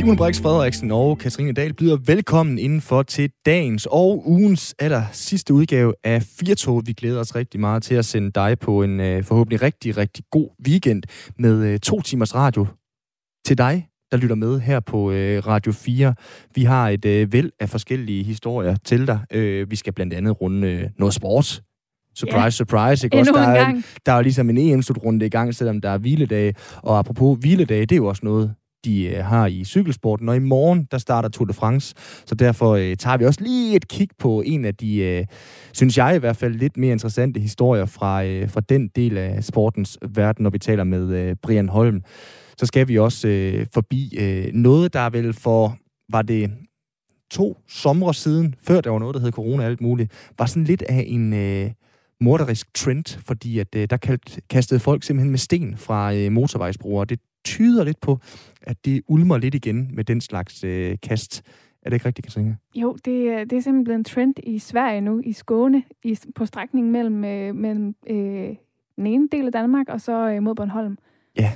Simon Brix Frederiksen og Katrine Dahl byder velkommen indenfor til dagens og ugens aller sidste udgave af Firtog. Vi glæder os rigtig meget til at sende dig på en uh, forhåbentlig rigtig, rigtig god weekend med uh, to timers radio til dig, der lytter med her på uh, Radio 4. Vi har et uh, væld af forskellige historier til dig. Uh, vi skal blandt andet runde uh, noget sport, Surprise, ja. surprise. Ikke? Endnu Også, der, er, der er jo ligesom en EM-slutrunde i gang, selvom der er hviledage. Og apropos hviledage, det er jo også noget, de øh, har i cykelsporten. Og i morgen, der starter Tour de France. Så derfor øh, tager vi også lige et kig på en af de, øh, synes jeg i hvert fald, lidt mere interessante historier fra, øh, fra den del af sportens verden, når vi taler med øh, Brian Holm. Så skal vi også øh, forbi øh, noget, der er vel for, var det to somre siden, før der var noget, der hed corona og alt muligt, var sådan lidt af en... Øh, morderisk trend, fordi at øh, der kald- kastede folk simpelthen med sten fra øh, motorvejsbrugere. Det tyder lidt på, at det ulmer lidt igen med den slags øh, kast. Er det ikke rigtigt, Katrine? Jo, det, er- det er simpelthen blevet en trend i Sverige nu, i Skåne, i, på strækningen mellem, øh, mellem øh, den ene del af Danmark og så øh, mod Bornholm. Ja.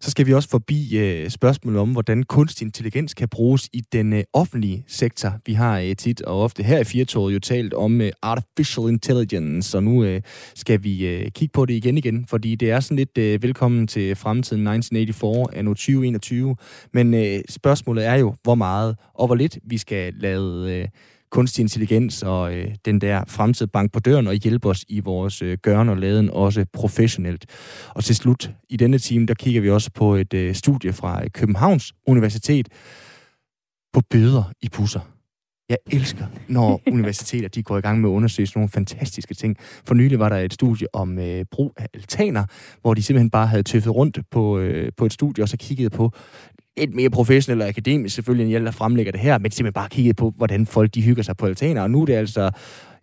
Så skal vi også forbi øh, spørgsmålet om, hvordan kunstig intelligens kan bruges i den øh, offentlige sektor. Vi har øh, tit og ofte her i Firtoget jo talt om øh, artificial intelligence, og nu øh, skal vi øh, kigge på det igen igen, fordi det er sådan lidt øh, velkommen til fremtiden 1984 anno 2021. Men øh, spørgsmålet er jo, hvor meget og hvor lidt vi skal lade øh, kunstig intelligens og øh, den der fremtid bank på døren og hjælpe os i vores øh, gøren og laden også professionelt. Og til slut i denne time, der kigger vi også på et øh, studie fra øh, Københavns Universitet på bøder i busser. Jeg elsker, når universiteter de går i gang med at undersøge sådan nogle fantastiske ting. For nylig var der et studie om øh, brug af altaner, hvor de simpelthen bare havde tøffet rundt på, øh, på et studie, og så kiggede på et mere professionelt og akademisk selvfølgelig, end jeg der fremlægger det her, men simpelthen bare kiggede på, hvordan folk de hygger sig på altaner. Og nu er det altså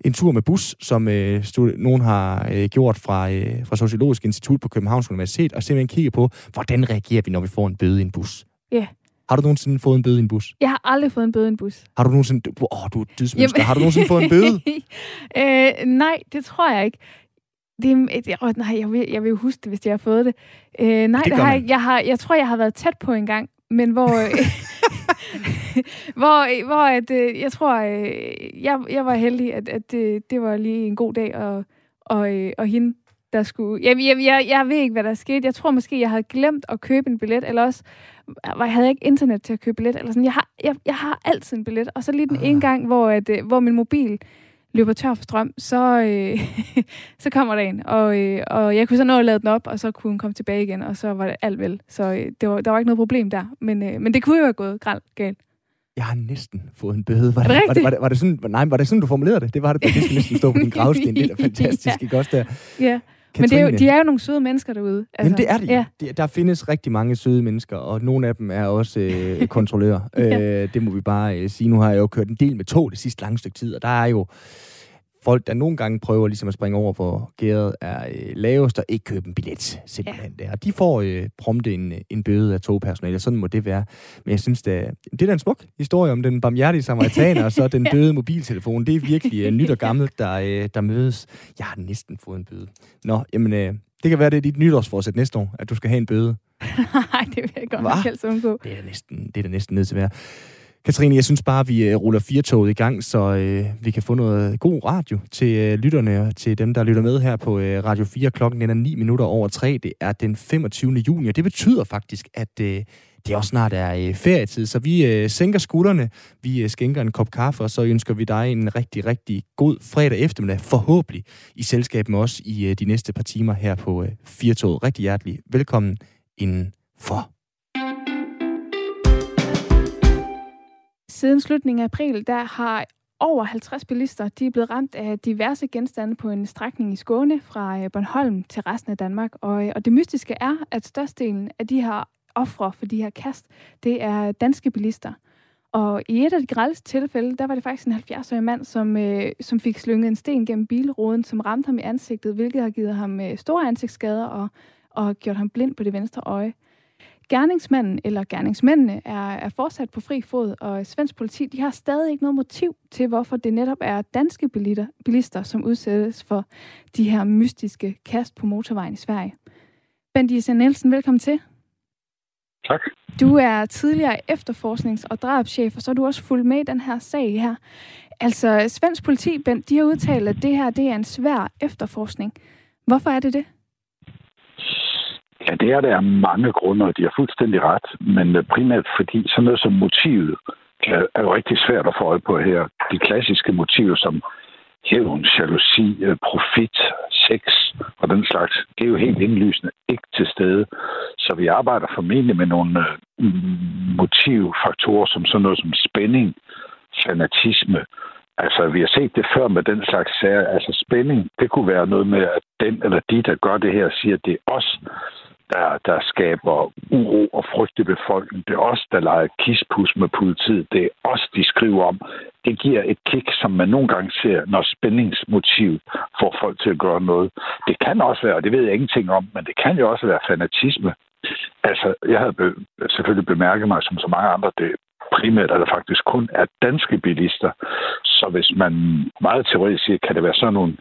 en tur med bus, som øh, stod, nogen har øh, gjort fra, øh, fra Sociologisk Institut på Københavns Universitet, og simpelthen kigge på, hvordan reagerer vi, når vi får en bøde i en bus. Ja. Har du nogensinde fået en bøde i en bus? Jeg har aldrig fået en bøde i en bus. Har du nogensinde... Åh, du er et dydsmenneske. Har du nogensinde fået en bøde? øh, nej, det tror jeg ikke. Det, er- det, åh, nej, jeg vil, jeg vil huske det, hvis jeg har fået det. Øh, nej, Det det, har jeg, jeg, har, jeg tror, jeg har været tæt på en gang, men hvor... øh, hvor, hvor at, øh, jeg tror, øh, jeg, jeg var heldig, at, at det, det var lige en god dag, og, og, øh, og hende, der skulle... Jeg, jeg, jeg, jeg ved ikke, hvad der skete. Jeg tror måske, jeg havde glemt at købe en billet, eller også var, havde jeg ikke internet til at købe billet. Eller sådan. Jeg, har, jeg, jeg har altid en billet, og så lige den Ah. ene gang, hvor, at, øh, hvor min mobil løber tør for strøm, så, øh, så kommer der en. Og, øh, og jeg kunne så nå at lade den op, og så kunne hun komme tilbage igen, og så var det alt vel. Så øh, det var, der var ikke noget problem der. Men, øh, men det kunne jo have gået galt. Jeg har næsten fået en bøde. Var det var, det, var, det, var, det sådan, nej, var det sådan, du formulerede det? Det var det, det næsten stå på din gravsten. Det er fantastisk, Ja. ikke også der? Ja. Men det er jo, de er jo nogle søde mennesker derude. Altså, Jamen det er jo. Ja. Der findes rigtig mange søde mennesker, og nogle af dem er også øh, kontrollører. Ja. øh, det må vi bare øh, sige. Nu har jeg jo kørt en del med tog det sidste lange stykke tid, og der er jo folk, der nogle gange prøver ligesom at springe over, hvor gæret er øh, lavest, og ikke købe en billet, simpelthen. Ja. Der. Og de får øh, prompte en, en bøde af togpersonale, sådan må det være. Men jeg synes, det er, det er da en smuk historie om den barmhjertige samaritaner, og så den døde mobiltelefon. Det er virkelig øh, nyt og gammelt, der, øh, der mødes. Jeg har næsten fået en bøde. Nå, jamen, øh, det kan være, det er dit nytårsforsæt næste år, at du skal have en bøde. Nej, det vil jeg godt nok helst undgå. Det er næsten, det er da næsten nødt til at være. Katrine, jeg synes bare, at vi øh, ruller firetoget i gang, så øh, vi kan få noget god radio til øh, lytterne og til dem, der lytter med her på øh, Radio 4. Klokken den er 9 minutter over 3. Det er den 25. juni, og det betyder faktisk, at øh, det også snart er øh, ferietid. Så vi øh, sænker skuldrene, vi øh, skænker en kop kaffe, og så ønsker vi dig en rigtig, rigtig god fredag eftermiddag, forhåbentlig i selskab med os i øh, de næste par timer her på øh, Firtoget. Rigtig hjertelig velkommen indenfor. Siden slutningen af april, der har over 50 bilister, de er blevet ramt af diverse genstande på en strækning i Skåne fra øh, Bornholm til resten af Danmark. Og, øh, og det mystiske er, at størstedelen af de her ofre for de her kast, det er danske bilister. Og i et af de grælste tilfælde, der var det faktisk en 70-årig mand, som, øh, som fik slynget en sten gennem bilruden, som ramte ham i ansigtet, hvilket har givet ham øh, store ansigtsskader og, og gjort ham blind på det venstre øje. Gerningsmanden eller gerningsmændene er, er fortsat på fri fod, og svensk politi de har stadig ikke noget motiv til, hvorfor det netop er danske bilister, bilister som udsættes for de her mystiske kast på motorvejen i Sverige. Bent Jesse Nielsen, velkommen til. Tak. Du er tidligere efterforsknings- og drabschef, og så er du også fulgt med i den her sag her. Altså, svensk politi, Bent, de har udtalt, at det her det er en svær efterforskning. Hvorfor er det det? Ja, det er der er mange grunde, og de har fuldstændig ret. Men øh, primært fordi sådan noget som motivet er jo rigtig svært at få øje på her. De klassiske motiver som hævn, jalousi, øh, profit, sex og den slags, det er jo helt indlysende ikke til stede. Så vi arbejder formentlig med nogle øh, motivfaktorer som sådan noget som spænding, fanatisme. Altså, vi har set det før med den slags sager. Altså, spænding, det kunne være noget med, at den eller de, der gør det her, siger, at det er os, der, der skaber uro og frygt i befolkningen. Det er os, der leger kispus med politiet. Det er os, de skriver om. Det giver et kick, som man nogle gange ser, når spændingsmotiv får folk til at gøre noget. Det kan også være, og det ved jeg ingenting om, men det kan jo også være fanatisme. Altså, jeg havde be- selvfølgelig bemærket mig, som så mange andre, det primært, eller faktisk kun er danske bilister. Så hvis man meget teoretisk siger, kan det være sådan nogle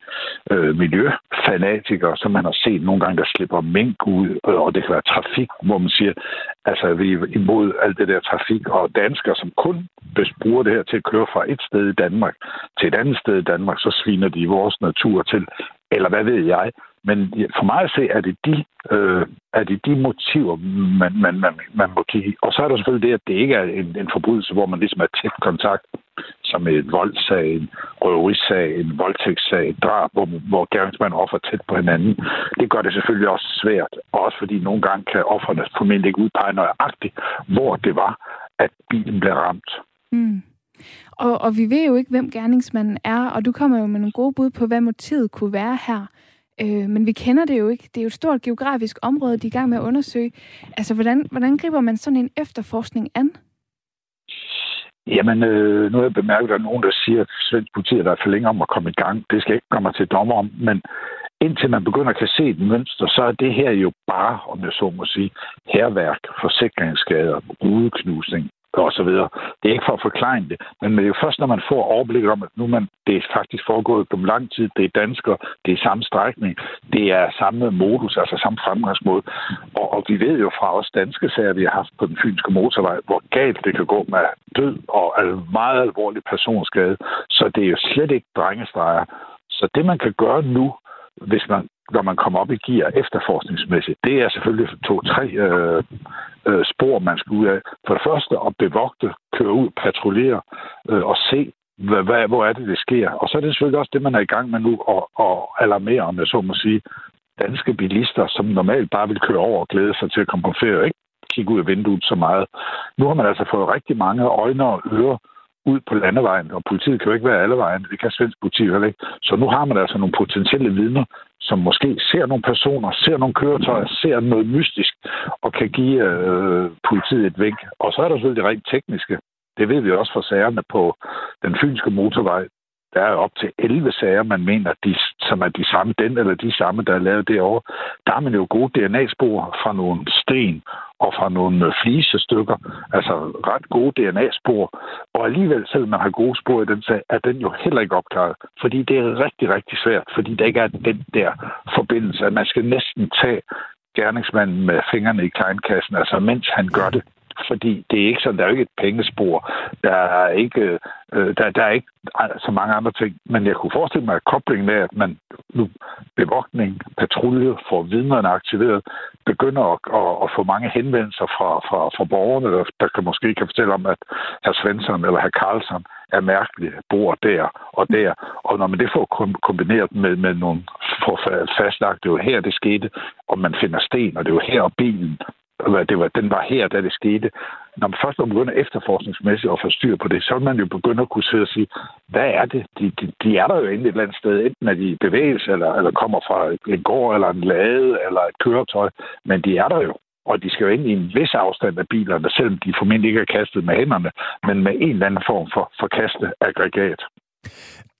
øh, miljøfanatikere, som man har set nogle gange, der slipper mink ud, øh, og det kan være trafik, hvor man siger, altså vi er imod alt det der trafik, og danskere, som kun bruger det her til at køre fra et sted i Danmark til et andet sted i Danmark, så sviner de vores natur til, eller hvad ved jeg. Men for mig at se, er det de, øh, er det de motiver, man, man, man, man må kigge i. Og så er der selvfølgelig det, at det ikke er en, en forbrydelse, hvor man ligesom er tæt kontakt, som et voldsag, en røverisag, en voldtægtssag, et drab, hvor, hvor gerningsmand og offer tæt på hinanden. Det gør det selvfølgelig også svært, også fordi nogle gange kan offerne formentlig ikke udpege nøjagtigt, hvor det var, at bilen blev ramt. Mm. Og, og vi ved jo ikke, hvem gerningsmanden er, og du kommer jo med nogle gode bud på, hvad motivet kunne være her. Øh, men vi kender det jo ikke. Det er jo et stort geografisk område, de er i gang med at undersøge. Altså, hvordan, hvordan griber man sådan en efterforskning an? Jamen, øh, nu har jeg bemærket, at der er nogen, der siger, at svensk politi er der for længe om at komme i gang. Det skal ikke komme til dommer om, men indtil man begynder at kan se et mønster, så er det her jo bare, om jeg så må sige, herværk, forsikringsskader, rudeknusning, og så videre. Det er ikke for at forklare det, men det er jo først, når man får overblik om, at nu man, det er faktisk foregået på lang tid, det er dansker, det er samme strækning, det er samme modus, altså samme fremgangsmåde. Og, og vi ved jo fra os danske sager, vi har haft på den fynske motorvej, hvor galt det kan gå med død og meget alvorlig personskade. Så det er jo slet ikke drengestreger. Så det, man kan gøre nu, hvis man, når man kommer op i gear efterforskningsmæssigt, det er selvfølgelig to-tre øh, øh, spor, man skal ud af. For det første at bevogte, køre ud, patruljere øh, og se, hvad, hvad, hvor er det, det sker. Og så er det selvfølgelig også det, man er i gang med nu, at, at alarmere, om jeg så må sige, danske bilister, som normalt bare vil køre over og glæde sig til at komme på ferie, ikke kigge ud af vinduet så meget. Nu har man altså fået rigtig mange øjne og ører ud på landevejen, og politiet kan jo ikke være alle vejen. Det kan svensk politi heller ikke. Så nu har man altså nogle potentielle vidner, som måske ser nogle personer, ser nogle køretøjer, ser noget mystisk, og kan give øh, politiet et vink. Og så er der selvfølgelig det rent tekniske. Det ved vi også fra sagerne på den fynske motorvej. Der er op til 11 sager, man mener, de, som er de samme, den eller de samme, der er lavet derovre. Der har man jo gode DNA-spor fra nogle sten og fra nogle øh, flisestykker, altså ret gode DNA-spor. Og alligevel, selvom man har gode spor i den sag, er den jo heller ikke opklaret. Fordi det er rigtig, rigtig svært, fordi der ikke er den der forbindelse, at man skal næsten tage gerningsmanden med fingrene i kleinkassen, altså mens han gør det fordi det er ikke sådan, der er jo ikke et pengespor. Der er ikke, øh, der, der er ikke så mange andre ting. Men jeg kunne forestille mig, at koblingen af, at man nu bevogtning, patrulje, får vidnerne aktiveret, begynder at, at, at få mange henvendelser fra, fra, fra borgerne, der, der kan måske kan fortælle om, at herr Svensson eller herr Carlsson er mærkeligt, bor der og der. Og når man det får kombineret med, med nogle får fastlagt, det var her, det skete, og man finder sten, og det er jo her, og bilen det var, den var her, da det skete. Når man først begynder efterforskningsmæssigt at få styr på det, så vil man jo begynde at kunne sidde og sige, hvad er det? De, de, de er der jo inde et eller andet sted, enten er de i bevægelse, eller, eller kommer fra en gård, eller en lade, eller et køretøj, men de er der jo. Og de skal jo ind i en vis afstand af bilerne, selvom de formentlig ikke er kastet med hænderne, men med en eller anden form for, for kasteaggregat.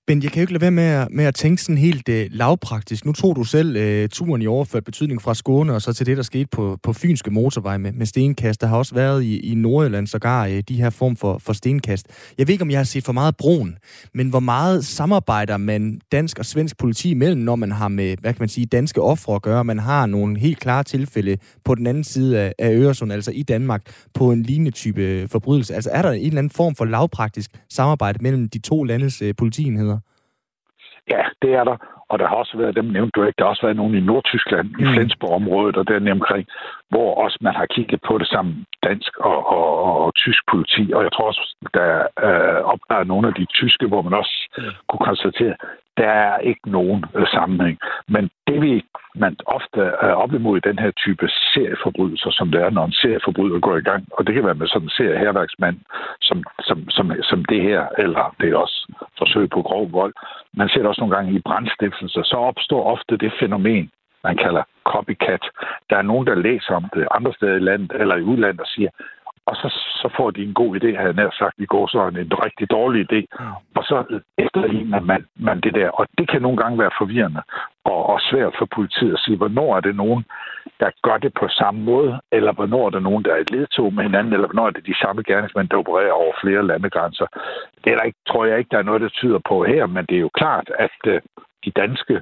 Men jeg kan jo ikke lade være med at, med at tænke sådan helt øh, lavpraktisk. Nu tog du selv øh, turen i overført betydning fra Skåne og så til det, der skete på, på Fynske Motorvej med, med stenkast. Der har også været i, i Nordjylland sågar øh, de her form for, for stenkast. Jeg ved ikke, om jeg har set for meget broen, men hvor meget samarbejder man dansk og svensk politi imellem, når man har med, hvad kan man sige, danske ofre at gøre. Man har nogle helt klare tilfælde på den anden side af, af Øresund, altså i Danmark, på en lignende type øh, forbrydelse. Altså er der en eller anden form for lavpraktisk samarbejde mellem de to landes øh, politienheder? Ja, det er der. Og der har også været, dem nævnt du ikke, der har også været nogen i Nordtyskland, mm. i Flensborg-området og der omkring, hvor også man har kigget på det sammen, dansk og, og, og tysk politi. Og jeg tror også, der øh, opdager nogle af de tyske, hvor man også mm. kunne konstatere, der er ikke nogen øh, sammenhæng. Men det vi man ofte er op imod i den her type serieforbrydelser, som det er, når en serieforbryder går i gang, og det kan være med sådan en serieherværksmand, som, som, som, som det her, eller det er også forsøg på grov vold. Man ser det også nogle gange i brandstiftelser, så opstår ofte det fænomen, man kalder copycat. Der er nogen, der læser om det andre steder i landet eller i udlandet og siger, og så, så får de en god idé, har jeg nær sagt, i går så en, en rigtig dårlig idé, og så efterligner man, man det der. Og det kan nogle gange være forvirrende og, og svært for politiet at sige, hvornår er det nogen, der gør det på samme måde, eller hvornår er det nogen, der er et ledtog med hinanden, eller hvornår er det de samme gerningsmænd, der opererer over flere landegrænser. Det er der ikke, tror jeg ikke, der er noget, der tyder på her, men det er jo klart, at øh, de danske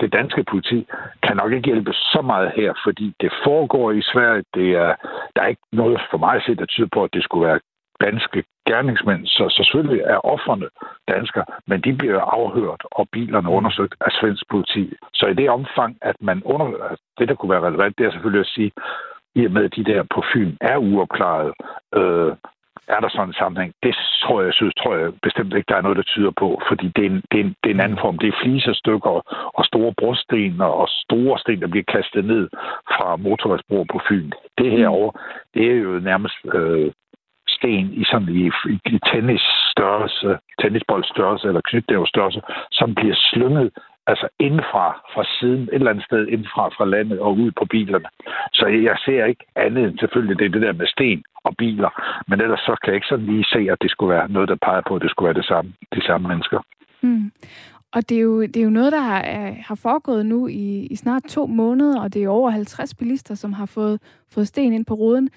det danske politi kan nok ikke hjælpe så meget her, fordi det foregår i Sverige. Det er, der er ikke noget for mig at se, der tyder på, at det skulle være danske gerningsmænd, så, så selvfølgelig er offerne danskere, men de bliver afhørt, og bilerne undersøgt af svensk politi. Så i det omfang, at man under... Det, der kunne være relevant, det er selvfølgelig at sige, i og med, at de der på Fyn er uopklaret, øh, er der sådan en sammenhæng? Det tror jeg, synes, tror jeg bestemt ikke, der er noget, der tyder på, fordi det er en, det er en, det er en anden form. Det er fliserstykker og store broststen og store sten, der bliver kastet ned fra motorvejsbroer på Fyn. Det herovre, det er jo nærmest øh, sten i sådan i, i, i tennisstørrelse, tennisboldstørrelse eller knytdævstørrelse, som bliver slynget altså indfra, fra siden, et eller andet sted indfra fra landet og ud på bilerne. Så jeg ser ikke andet end selvfølgelig det, det der med sten og biler. Men ellers så kan jeg ikke sådan lige se, at det skulle være noget, der peger på, at det skulle være det samme, de samme mennesker. Mm. Og det er, jo, det er jo noget, der har, har foregået nu i, i snart to måneder, og det er over 50 bilister, som har fået, fået sten ind på ruden.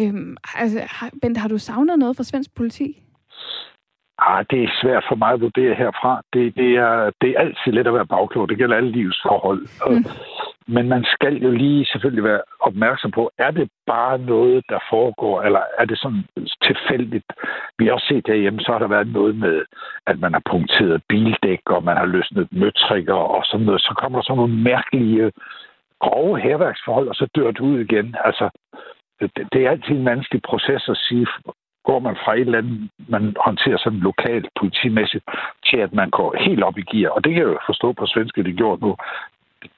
Øhm, altså, har, Bent, har du savnet noget fra svensk politi? Ah, det er svært for mig at vurdere herfra. Det, det, er, det er altid let at være bagklog. Det gælder alle livs forhold. Mm. Men man skal jo lige selvfølgelig være opmærksom på, er det bare noget, der foregår, eller er det sådan tilfældigt? Vi har også set derhjemme, så har der været noget med, at man har punkteret bildæk, og man har løsnet møtrikker og sådan noget. Så kommer der sådan nogle mærkelige, grove herværksforhold, og så dør det ud igen. Altså, det, det er altid en vanskelig proces at sige, går man fra et eller andet, man håndterer sådan lokalt politimæssigt, til at man går helt op i gear. Og det kan jeg jo forstå på svenske, det gjort nu.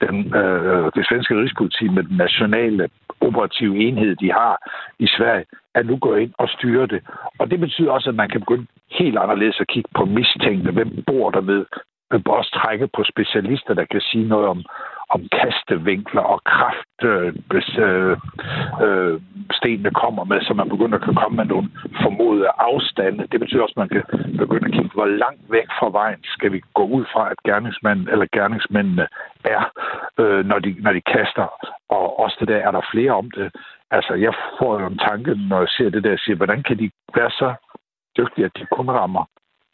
Den, øh, det svenske rigspoliti med den nationale operative enhed, de har i Sverige, er nu gået ind og styrer det. Og det betyder også, at man kan begynde helt anderledes at kigge på mistænkte. Hvem bor der med? Man også trække på specialister, der kan sige noget om, om kastevinkler og kraft, øh, hvis øh, øh, stenene kommer med, så man begynder at komme med nogle formodede afstande. Det betyder også, at man kan begynde at kigge, hvor langt væk fra vejen skal vi gå ud fra, at gerningsmanden eller gerningsmændene er, øh, når, de, når de kaster. Og også det der, er der flere om det. Altså, jeg får jo en tanke, når jeg ser det der, siger, hvordan kan de være så dygtige, at de kun rammer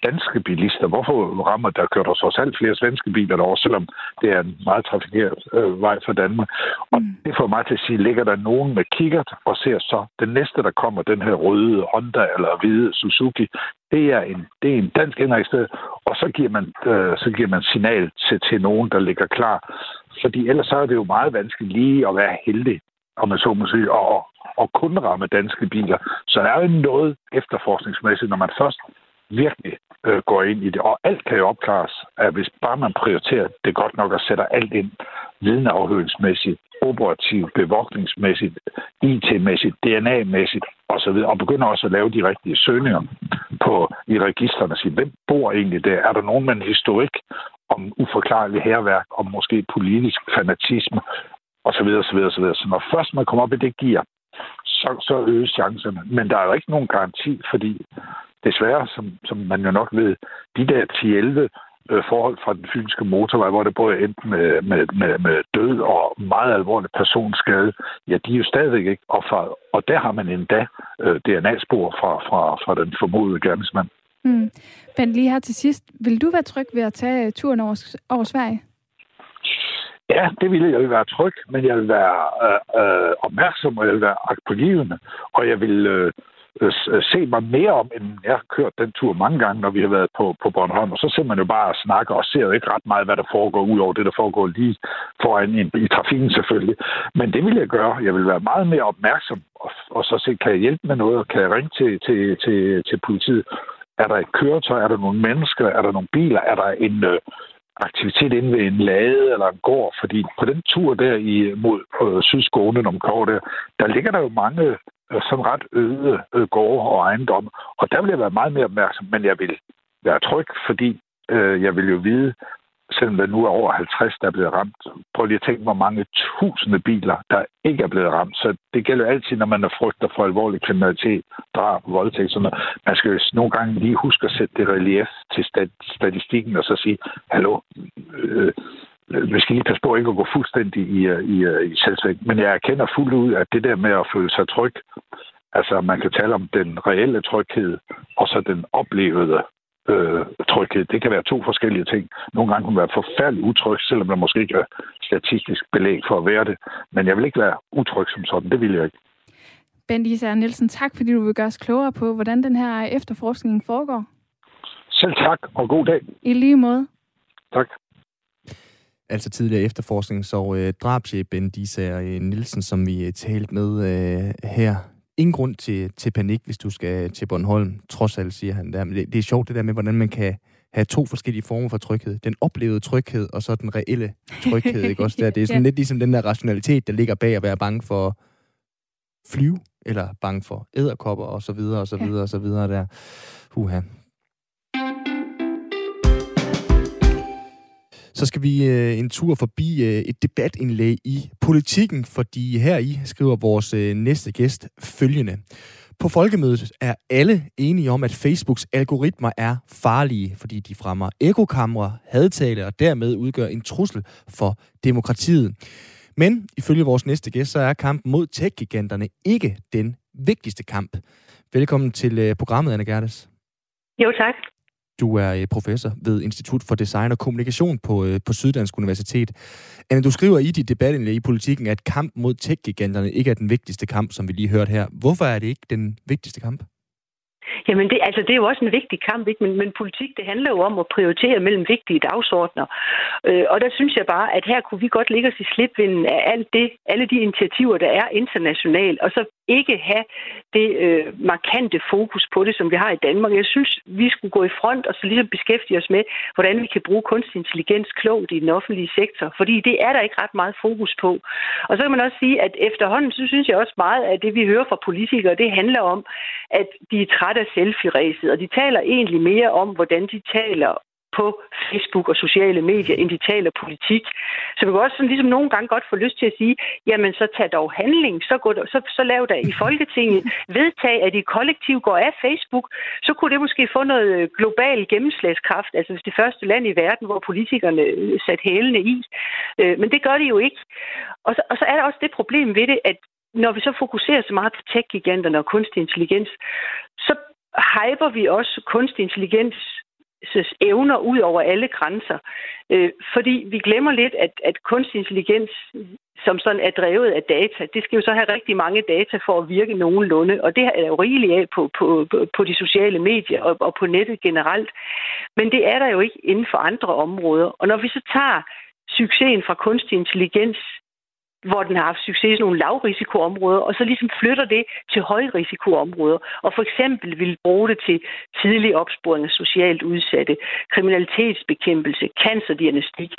danske bilister. Hvorfor rammer der kører der så alt flere svenske biler derovre, selvom det er en meget trafikeret øh, vej for Danmark? Og mm. det får mig til at sige, ligger der nogen med kikkert og ser så den næste, der kommer, den her røde Honda eller hvide Suzuki, det er en, det er en dansk indrejsted, og så giver man, øh, så giver man signal til, til nogen, der ligger klar. Fordi ellers så er det jo meget vanskeligt lige at være heldig, om man så må sige, og, og kun ramme danske biler. Så der er jo noget efterforskningsmæssigt, når man først virkelig øh, går ind i det. Og alt kan jo opklares, at hvis bare man prioriterer det godt nok og sætter alt ind, vidneafhøringsmæssigt, operativt, bevogtningsmæssigt, IT-mæssigt, DNA-mæssigt osv., og begynder også at lave de rigtige søgninger på, i registerne og sige, hvem bor egentlig der? Er der nogen med en historik om uforklarlig herværk, om måske politisk fanatisme, osv. osv., osv. Så når først man kommer op i det gear, så, så øges chancerne. Men der er jo ikke nogen garanti, fordi desværre, som, som man jo nok ved, de der 10-11 øh, forhold fra den fynske motorvej, hvor det både endte med, med, med, med død og meget alvorlig personskade, ja, de er jo stadigvæk ikke opfaret. Og der har man endda øh, DNA-spor fra, fra, fra den formodede gerningsmand. Mm. Men lige her til sidst, vil du være tryg ved at tage turen over, over Sverige? Ja, det ville jeg vil være tryg, men jeg vil være øh, øh, opmærksom, og jeg vil være agtpågivende, og jeg vil øh, Øh, øh, se mig mere om, end jeg har kørt den tur mange gange, når vi har været på, på Bornholm. Og så ser man jo bare og snakker og ser jo ikke ret meget, hvad der foregår, ud over det, der foregår lige foran i, i trafikken selvfølgelig. Men det vil jeg gøre. Jeg vil være meget mere opmærksom, og, og så se, kan jeg hjælpe med noget, kan jeg ringe til, til, til, til politiet. Er der et køretøj? Er der nogle mennesker? Er der nogle biler? Er der en, øh, aktivitet inde ved en lade eller en gård, fordi på den tur der i, mod øh, Sydskåne, når man der, der ligger der jo mange Øh, som ret øde øh, gårde og ejendom. og der vil jeg være meget mere opmærksom, men jeg vil være tryg, fordi øh, jeg vil jo vide, selvom der nu er over 50, der er blevet ramt. Prøv lige at tænke, hvor mange tusinde biler, der ikke er blevet ramt. Så det gælder altid, når man er frygter for alvorlig kriminalitet, drab, voldtægt, sådan noget. Man skal jo nogle gange lige huske at sætte det relief til statistikken, og så sige, hallo, øh, vi skal lige passe på ikke at gå fuldstændig i, i, i selvsving. Men jeg erkender fuldt ud, at det der med at føle sig tryg, altså man kan tale om den reelle tryghed, og så den oplevede øh, tryghed. Det kan være to forskellige ting. Nogle gange kan man være forfærdeligt utryg, selvom der måske ikke er statistisk belæg for at være det. Men jeg vil ikke være utryg som sådan. Det vil jeg ikke. Bent Især Nielsen, tak fordi du vil gøre os klogere på, hvordan den her efterforskning foregår. Selv tak, og god dag. I lige måde. Tak. Altså tidligere efterforskning, så øh, drabschef Bent Især Nielsen, som vi øh, talte med øh, her ingen grund til, til panik, hvis du skal til Bornholm, trods alt, siger han der. Men det, det er sjovt det der med, hvordan man kan have to forskellige former for tryghed. Den oplevede tryghed, og så den reelle tryghed, ikke også der? Det er sådan ja. lidt ligesom den der rationalitet, der ligger bag at være bange for flyve, eller bange for æderkopper, og så videre, og så videre, ja. og så videre der. Huha. Så skal vi øh, en tur forbi øh, et debatindlæg i politikken, fordi her i skriver vores øh, næste gæst følgende. På folkemødet er alle enige om, at Facebooks algoritmer er farlige, fordi de fremmer ekokamre, hadtale og dermed udgør en trussel for demokratiet. Men ifølge vores næste gæst, så er kampen mod tech-giganterne ikke den vigtigste kamp. Velkommen til øh, programmet, Anne Gerdes. Jo, tak. Du er øh, professor ved Institut for Design og Kommunikation på, øh, på Syddansk Universitet. Anne, du skriver i dit debatindlæg i politikken, at kamp mod tech-giganterne ikke er den vigtigste kamp, som vi lige hørte her. Hvorfor er det ikke den vigtigste kamp? Jamen, det, altså, det er jo også en vigtig kamp, ikke? Men, men politik, det handler jo om at prioritere mellem vigtige dagsordner. Øh, og der synes jeg bare, at her kunne vi godt ligge os i slipvinden af alt det, alle de initiativer, der er internationalt, og så ikke have det øh, markante fokus på det, som vi har i Danmark. Jeg synes, vi skulle gå i front og så ligesom beskæftige os med, hvordan vi kan bruge kunstig intelligens klogt i den offentlige sektor, fordi det er der ikke ret meget fokus på. Og så kan man også sige, at efterhånden, så synes jeg også meget, at det, vi hører fra politikere, det handler om, at de er trætte af selfie-ræset, og de taler egentlig mere om, hvordan de taler på Facebook og sociale medier, end de taler politik. Så vi kan også sådan, ligesom nogle gange godt få lyst til at sige, jamen så tag dog handling, så, gå der, så, så lav der i Folketinget vedtag, at de kollektiv går af Facebook, så kunne det måske få noget global gennemslagskraft, altså hvis det første land i verden, hvor politikerne satte hælene i. Øh, men det gør de jo ikke. Og så, og så er der også det problem ved det, at når vi så fokuserer så meget på tech-giganterne og kunstig intelligens, så hyper vi også kunstig intelligens evner ud over alle grænser. Øh, fordi vi glemmer lidt, at, at kunstig intelligens, som sådan er drevet af data, det skal jo så have rigtig mange data for at virke nogenlunde, og det er der jo rigeligt af på, på, på de sociale medier og, og på nettet generelt. Men det er der jo ikke inden for andre områder. Og når vi så tager succesen fra kunstig intelligens hvor den har haft succes i nogle lavrisikoområder, og så ligesom flytter det til højrisikoområder, og for eksempel vil bruge det til tidlig opsporing af socialt udsatte, kriminalitetsbekæmpelse, cancerdiagnostik,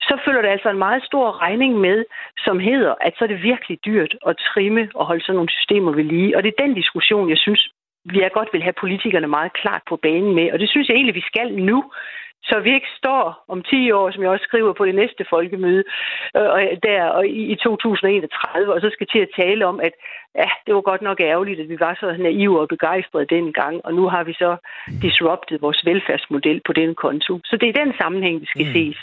så følger der altså en meget stor regning med, som hedder, at så er det virkelig dyrt at trimme og holde sådan nogle systemer ved lige. Og det er den diskussion, jeg synes, vi er godt vil have politikerne meget klart på banen med, og det synes jeg egentlig, vi skal nu så vi ikke står om 10 år, som jeg også skriver på det næste folkemøde, øh, der og i, i 2031, og så skal til at tale om, at ja, det var godt nok ærgerligt, at vi var så naive og begejstrede dengang, og nu har vi så disruptet vores velfærdsmodel på den konto. Så det er den sammenhæng, det skal mm. ses.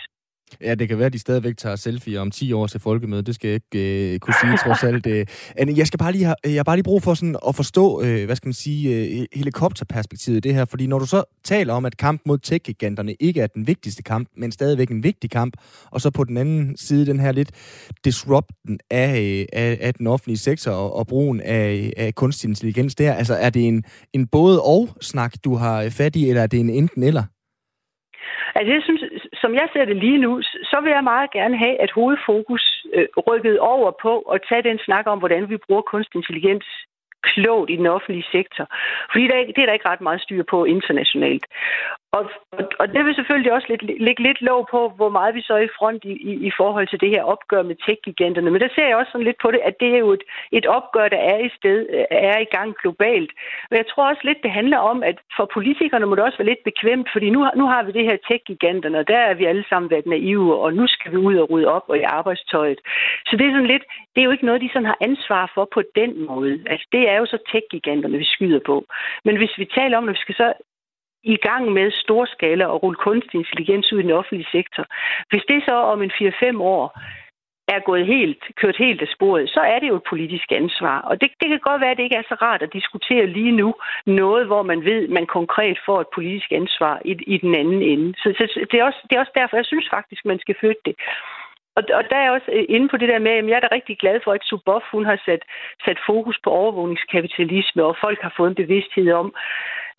Ja, det kan være, at de stadigvæk tager selfie om 10 år til folkemødet. Det skal jeg ikke øh, kunne sige, trods alt. Øh. Anne, jeg skal bare lige have, jeg har bare lige brug for sådan at forstå, øh, hvad skal man sige, øh, helikopterperspektivet i det her. Fordi når du så taler om, at kamp mod tech ikke er den vigtigste kamp, men stadigvæk en vigtig kamp, og så på den anden side den her lidt disrupten af, øh, af, af den offentlige sektor og, og brugen af, af kunstig intelligens der, altså er det en, en både-og-snak, du har fat i, eller er det en enten-eller? Altså, jeg synes, som jeg ser det lige nu, så vil jeg meget gerne have, at hovedfokus øh, rykket over på at tage den snak om, hvordan vi bruger kunstig intelligens klogt i den offentlige sektor. Fordi der, det er der ikke ret meget styr på internationalt. Og, og, og det vil selvfølgelig også lidt, ligge lidt lov på, hvor meget vi så er i front i, i, i forhold til det her opgør med tech-giganterne. Men der ser jeg også sådan lidt på det, at det er jo et, et opgør, der er i sted, er i gang globalt. Men jeg tror også lidt, det handler om, at for politikerne må det også være lidt bekvemt, fordi nu, nu har vi det her tech-giganterne, og der er vi alle sammen været naive, og nu skal vi ud og rydde op og i arbejdstøjet. Så det er sådan lidt, det er jo ikke noget, de sådan har ansvar for på den måde. Altså det er jo så tech-giganterne, vi skyder på. Men hvis vi taler om, at vi skal så i gang med storskala og rulle kunstig intelligens ud i den offentlige sektor. Hvis det så om en 4-5 år er gået helt, kørt helt af sporet, så er det jo et politisk ansvar. Og det, det kan godt være, at det ikke er så rart at diskutere lige nu noget, hvor man ved, at man konkret får et politisk ansvar i, i den anden ende. Så, så det, er også, det er også derfor, jeg synes faktisk, man skal flytte det. Og, og der er også øh, inde på det der med, at jeg er da rigtig glad for, at Suboff hun har sat, sat fokus på overvågningskapitalisme, og folk har fået en bevidsthed om,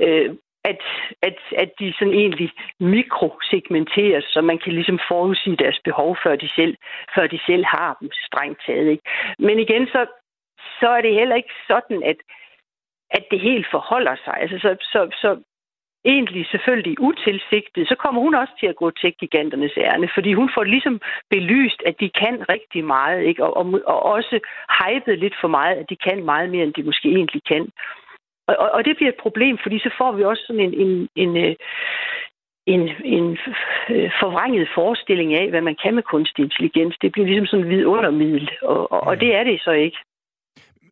øh, at, at, at de sådan egentlig mikrosegmenteres, så man kan ligesom forudsige deres behov, før de selv, før de selv har dem strengt taget. Ikke? Men igen, så, så er det heller ikke sådan, at, at det helt forholder sig. Altså, så, så, så egentlig selvfølgelig utilsigtet, så kommer hun også til at gå til giganternes ærne, fordi hun får ligesom belyst, at de kan rigtig meget, ikke? Og, og, og også hypet lidt for meget, at de kan meget mere, end de måske egentlig kan. Og, og, og det bliver et problem, fordi så får vi også sådan en, en, en, øh, en, en øh, forvrænget forestilling af, hvad man kan med kunstig intelligens. Det bliver ligesom sådan en vidundermiddel, og, og, og det er det så ikke.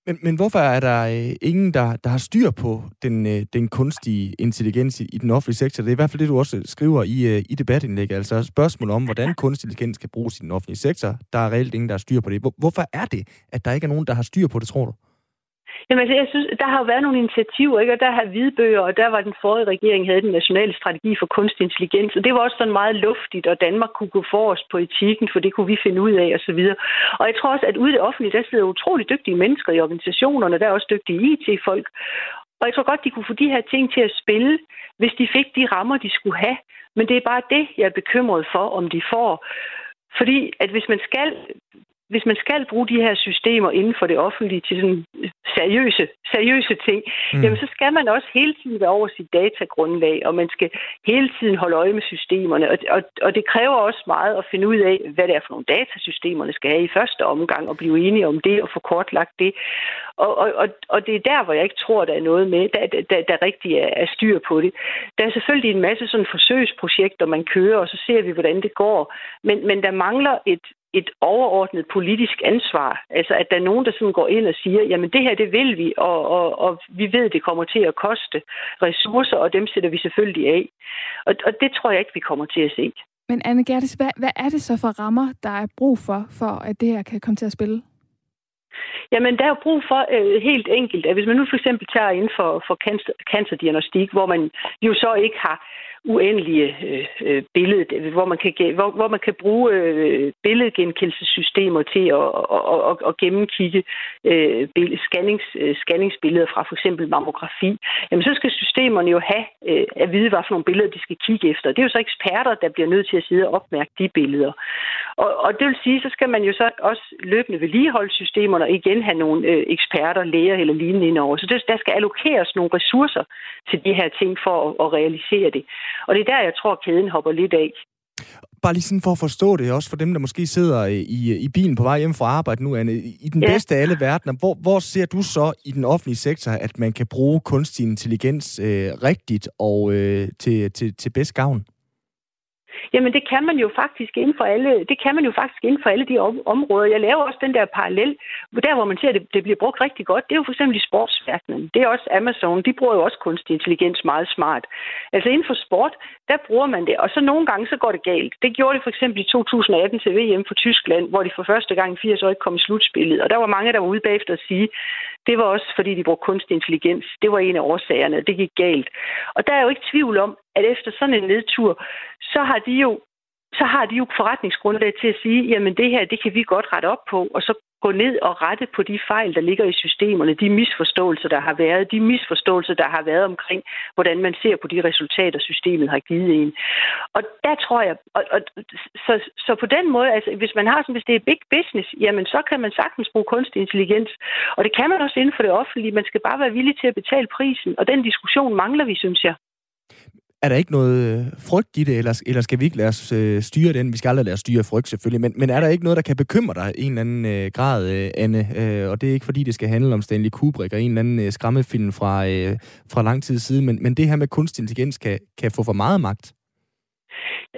Men, men hvorfor er der øh, ingen, der, der har styr på den, øh, den kunstige intelligens i, i den offentlige sektor? Det er i hvert fald det, du også skriver i, øh, i debatindlægget. Altså spørgsmål om, hvordan kunstig intelligens kan bruges i den offentlige sektor. Der er reelt ingen, der har styr på det. Hvor, hvorfor er det, at der ikke er nogen, der har styr på det, tror du? Jamen, altså, jeg synes, der har jo været nogle initiativer, ikke? og der har hvidbøger, og der var den forrige regering, havde den nationale strategi for kunstig intelligens, og det var også sådan meget luftigt, og Danmark kunne gå forrest på etikken, for det kunne vi finde ud af, og så videre. Og jeg tror også, at ude i det offentlige, der sidder utrolig dygtige mennesker i organisationerne, der er også dygtige IT-folk, og jeg tror godt, de kunne få de her ting til at spille, hvis de fik de rammer, de skulle have. Men det er bare det, jeg er bekymret for, om de får. Fordi at hvis man skal hvis man skal bruge de her systemer inden for det offentlige til sådan seriøse, seriøse ting, mm. jamen så skal man også hele tiden være over sit datagrundlag, og man skal hele tiden holde øje med systemerne. Og, og, og det kræver også meget at finde ud af, hvad det er for nogle datasystemerne skal have i første omgang, og blive enige om det og få kortlagt det. Og, og, og, og det er der, hvor jeg ikke tror, der er noget med, der, der, der rigtig er, er styr på det. Der er selvfølgelig en masse sådan forsøgsprojekter, man kører, og så ser vi, hvordan det går. Men, men der mangler et et overordnet politisk ansvar. Altså, at der er nogen, der sådan går ind og siger, jamen det her, det vil vi, og, og, og vi ved, det kommer til at koste ressourcer, og dem sætter vi selvfølgelig af. Og, og det tror jeg ikke, vi kommer til at se. Men Anne Gerdes, hvad, hvad er det så for rammer, der er brug for, for at det her kan komme til at spille? Jamen, der er jo brug for øh, helt enkelt, at hvis man nu for eksempel tager inden for, for cancer, cancerdiagnostik, hvor man jo så ikke har uendelige øh, øh, billede, hvor man kan, hvor, hvor man kan bruge øh, billedgenkendelsessystemer til at, at, at, at gennemkigge øh, scannings, øh, scanningsbilleder fra for eksempel mammografi. Jamen, så skal systemerne jo have øh, at vide, hvad for nogle billeder de skal kigge efter. Det er jo så eksperter, der bliver nødt til at sidde og opmærke de billeder. Og, og det vil sige, så skal man jo så også løbende vedligeholde systemerne og igen have nogle øh, eksperter, læger eller lignende indover. Så det, der skal allokeres nogle ressourcer til de her ting for at, at realisere det. Og det er der, jeg tror, kæden hopper lidt af. Bare lige sådan for at forstå det, også for dem, der måske sidder i, i bilen på vej hjem fra arbejde nu, Anne. I den ja. bedste af alle verdener, hvor, hvor ser du så i den offentlige sektor, at man kan bruge kunstig intelligens øh, rigtigt og øh, til, til, til bedst gavn? Jamen, det kan man jo faktisk inden for alle, det kan man jo faktisk inden for alle de områder. Jeg laver også den der parallel, der hvor man ser, at det, det bliver brugt rigtig godt, det er jo for eksempel i sportsverdenen. Det er også Amazon, de bruger jo også kunstig intelligens meget smart. Altså inden for sport, der bruger man det, og så nogle gange så går det galt. Det gjorde det for eksempel i 2018 til VM for Tyskland, hvor de for første gang i 80 år ikke kom i slutspillet. Og der var mange, der var ude bagefter at sige, det var også fordi, de brugte kunstig intelligens. Det var en af årsagerne, det gik galt. Og der er jo ikke tvivl om, at efter sådan en nedtur, så har de jo så har de jo forretningsgrundlag til at sige, jamen det her, det kan vi godt rette op på, og så gå ned og rette på de fejl, der ligger i systemerne, de misforståelser, der har været, de misforståelser, der har været omkring, hvordan man ser på de resultater, systemet har givet en. Og der tror jeg, og, og, så, så på den måde, altså hvis man har sådan, hvis det er big business, jamen så kan man sagtens bruge kunstig intelligens, og det kan man også inden for det offentlige, man skal bare være villig til at betale prisen, og den diskussion mangler vi, synes jeg. Er der ikke noget øh, frygt i det, eller, eller skal vi ikke lade os øh, styre den? Vi skal aldrig lade os styre frygt, selvfølgelig. Men, men er der ikke noget, der kan bekymre dig i en eller anden øh, grad, øh, Anne? Øh, og det er ikke, fordi det skal handle om Stanley Kubrick og en eller anden øh, skræmmefilm fra, øh, fra lang tid siden, men, men det her med kunstig intelligens kan, kan få for meget magt?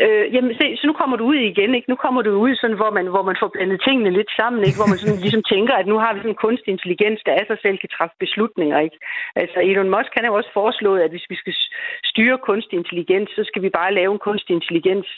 Øh, jamen, se, så nu kommer du ud igen, ikke? Nu kommer du ud, sådan, hvor, man, hvor man får blandet tingene lidt sammen, ikke? Hvor man sådan, ligesom tænker, at nu har vi sådan en kunstig intelligens, der af sig selv kan træffe beslutninger, ikke? Altså, Elon Musk, han har jo også foreslået, at hvis vi skal styre kunstig intelligens, så skal vi bare lave en kunstig intelligens,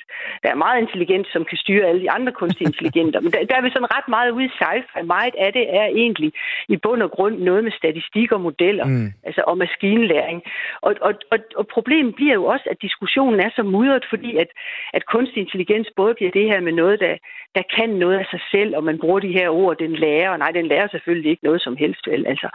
der er meget intelligent, som kan styre alle de andre kunstige intelligenter. Men der, der er vi sådan ret meget ude i sci-fi. Meget af det er egentlig i bund og grund noget med statistik og modeller, mm. altså og maskinlæring. Og, og, og, og problemet bliver jo også, at diskussionen er så mudret, fordi at at kunstig intelligens både bliver det her med noget, der, der kan noget af sig selv, og man bruger de her ord, den lærer, og nej, den lærer selvfølgelig ikke noget som helst, vel? Altså,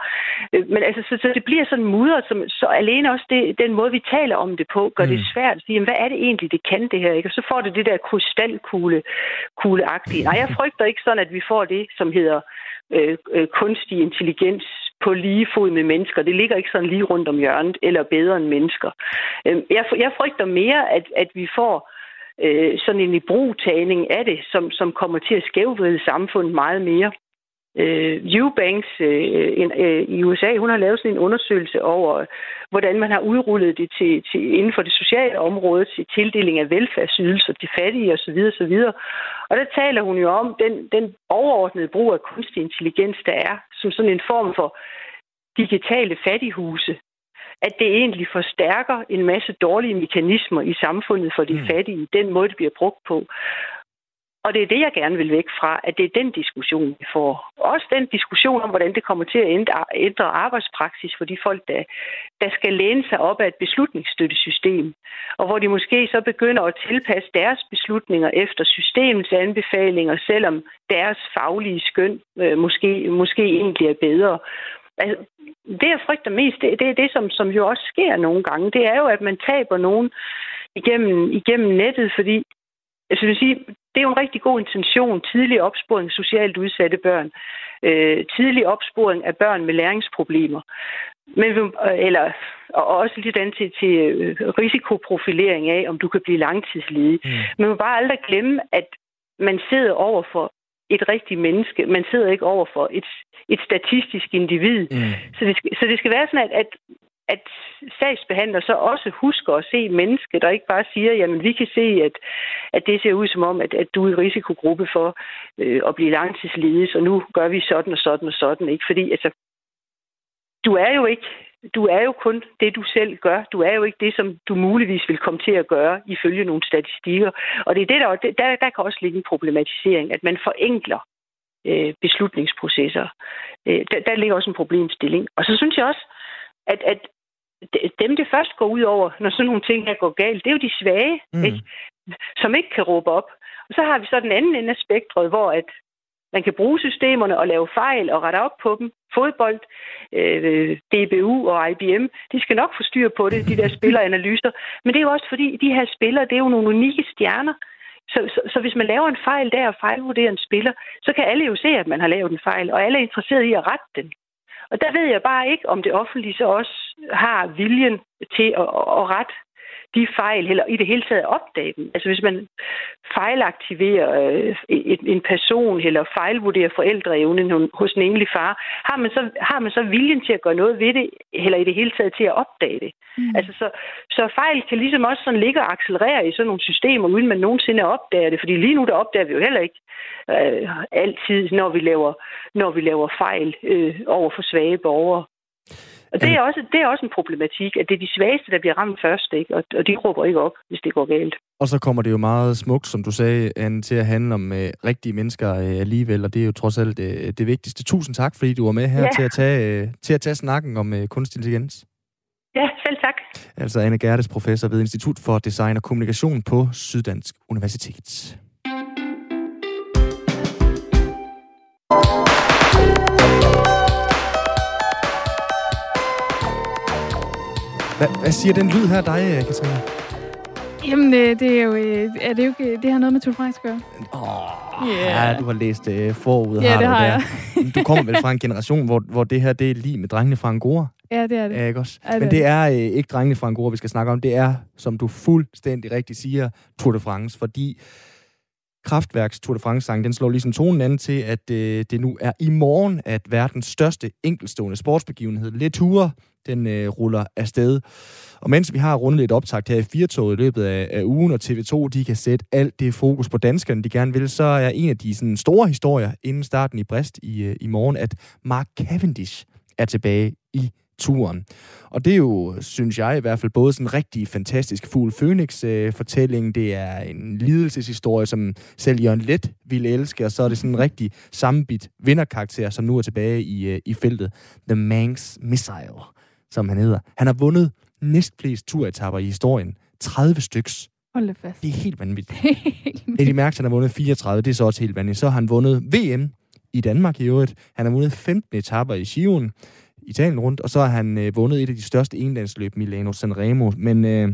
øh, men altså, så, så det bliver sådan mudret, som, så alene også det, den måde, vi taler om det på, gør mm. det svært at sige, jamen, hvad er det egentlig, det kan det her, ikke? Og så får det det der krystalkugle kugleagtige. Nej, jeg frygter ikke sådan, at vi får det, som hedder øh, øh, kunstig intelligens på lige fod med mennesker. Det ligger ikke sådan lige rundt om hjørnet, eller bedre end mennesker. Øh, jeg, jeg frygter mere, at, at vi får øh, sådan en ibrugtagning af det, som, som kommer til at skævvride samfundet meget mere. Øh, Eubanks øh, en, øh, i USA, hun har lavet sådan en undersøgelse over, hvordan man har udrullet det til, til inden for det sociale område til tildeling af velfærdsydelser til fattige osv. osv. Og der taler hun jo om den, den overordnede brug af kunstig intelligens, der er, som sådan en form for digitale fattighuse, at det egentlig forstærker en masse dårlige mekanismer i samfundet for de mm. fattige, den måde, det bliver brugt på. Og det er det, jeg gerne vil væk fra, at det er den diskussion, vi får. Også den diskussion om, hvordan det kommer til at ændre arbejdspraksis for de folk, der, der skal læne sig op af et beslutningsstøttesystem, og hvor de måske så begynder at tilpasse deres beslutninger efter systemets anbefalinger, selvom deres faglige skøn øh, måske, måske egentlig er bedre. Altså, det, jeg frygter mest, det, det er det, som, som jo også sker nogle gange. Det er jo, at man taber nogen igennem, igennem nettet, fordi altså, jeg sige, det er jo en rigtig god intention. Tidlig opsporing af socialt udsatte børn. Øh, tidlig opsporing af børn med læringsproblemer. Men, eller, og også lidt an til, til øh, risikoprofilering af, om du kan blive langtidsledig. Mm. Men man må bare aldrig glemme, at man sidder over for et rigtigt menneske. Man sidder ikke over for et, et statistisk individ. Mm. Så, det skal, så det skal være sådan, at, at, at sagsbehandler så også husker at se mennesket, og ikke bare siger, jamen vi kan se, at, at det ser ud som om, at, at du er i risikogruppe for øh, at blive langtidsledig, så nu gør vi sådan og sådan og sådan. Ikke? Fordi altså, du er jo ikke du er jo kun det, du selv gør. Du er jo ikke det, som du muligvis vil komme til at gøre ifølge nogle statistikker. Og det er det, der, der, der kan også ligge en problematisering, at man forenkler øh, beslutningsprocesser. Øh, der, der ligger også en problemstilling. Og så synes jeg også, at, at dem, det først går ud over, når sådan nogle ting her går galt, det er jo de svage, mm. ikke? som ikke kan råbe op. Og så har vi så den anden ende af spektret, hvor at man kan bruge systemerne og lave fejl og rette op på dem. Fodbold, øh, DBU og IBM, de skal nok få styr på det, de der spilleranalyser. Men det er jo også fordi, de her spillere, det er jo nogle unikke stjerner. Så, så, så hvis man laver en fejl der og fejlvurderer en spiller, så kan alle jo se, at man har lavet en fejl, og alle er interesseret i at rette den. Og der ved jeg bare ikke, om det offentlige så også har viljen til at, at rette de fejl, eller i det hele taget opdage dem. Altså hvis man fejlaktiverer øh, en, en person, eller fejlvurderer forældreevnen hos en enlig far, har man, så, har man så viljen til at gøre noget ved det, eller i det hele taget til at opdage det. Mm. Altså så, så fejl kan ligesom også sådan ligge og accelerere i sådan nogle systemer, uden man nogensinde opdager det, fordi lige nu der opdager vi jo heller ikke øh, altid, når vi laver, når vi laver fejl øh, over for svage borgere. Og det er, også, det er også en problematik, at det er de svageste, der bliver ramt først, ikke? Og, og de råber ikke op, hvis det går galt. Og så kommer det jo meget smukt, som du sagde, Anne, til at handle om øh, rigtige mennesker øh, alligevel, og det er jo trods alt øh, det vigtigste. Tusind tak, fordi du var med her ja. til, at tage, øh, til at tage snakken om øh, kunstig intelligens. Ja, selv tak. Altså Anne Gerdes, professor ved Institut for Design og Kommunikation på Syddansk Universitet. Hvad, hvad siger den lyd her dig, øh, Katrine? Jamen, øh, det er jo, øh, er det jo ikke, det har noget med Tour de France at gøre. Åh, oh, yeah. ja, du har læst uh, forud. Ja, har det du har der. jeg. du kommer vel fra en generation, hvor, hvor det her, det er lige med drengene fra Angora. Ja, det er det. Ja, ikke også? Ja, det Men det er øh, ikke drengene fra Angora, vi skal snakke om. Det er, som du fuldstændig rigtigt siger, Tour de France. Fordi Kraftværks Tour de France-sang, den slår ligesom tonen an til, at øh, det nu er i morgen, at verdens største enkeltstående sportsbegivenhed, Le Tour, den øh, ruller afsted. Og mens vi har rundet lidt optakt her i Firtoget i løbet af, af ugen, og TV2 de kan sætte alt det fokus på danskerne, de gerne vil, så er en af de sådan, store historier inden starten i Brest i, øh, i morgen, at Mark Cavendish er tilbage i turen. Og det er jo, synes jeg i hvert fald, både sådan en rigtig fantastisk Fugl Phoenix-fortælling, øh, det er en lidelseshistorie, som selv Jørgen Let ville elske, og så er det sådan en rigtig sammenbit vinderkarakter, som nu er tilbage i, øh, i feltet. The Manx Missile, som han hedder. Han har vundet næstflest turetapper i historien. 30 styks. Hold det fast. Det er helt vanvittigt. Eddie Merckx, han har vundet 34, det er så også helt vanvittigt. Så har han vundet VM i Danmark i øvrigt. Han har vundet 15 etapper i Sion. Italien rundt, og så har han øh, vundet et af de største enlandsløb, Milano Sanremo. Men øh,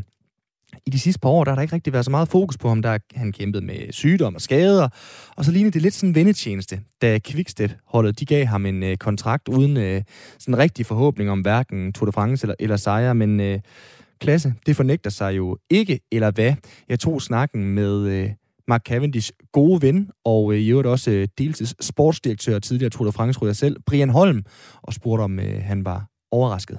i de sidste par år, der har der ikke rigtig været så meget fokus på ham. Der han kæmpet med sygdom og skader, og så lignede det lidt sådan en vendetjeneste, da Quickstep-holdet, de gav ham en øh, kontrakt uden øh, sådan rigtig forhåbning om hverken Tour de France eller, eller sejre, men øh, klasse, det fornægter sig jo ikke, eller hvad. Jeg tog snakken med øh, Mark Cavendish gode ven, og øh, i øvrigt også øh, deltids sportsdirektør tidligere Tour de France selv, Brian Holm, og spurgte om øh, han var overrasket.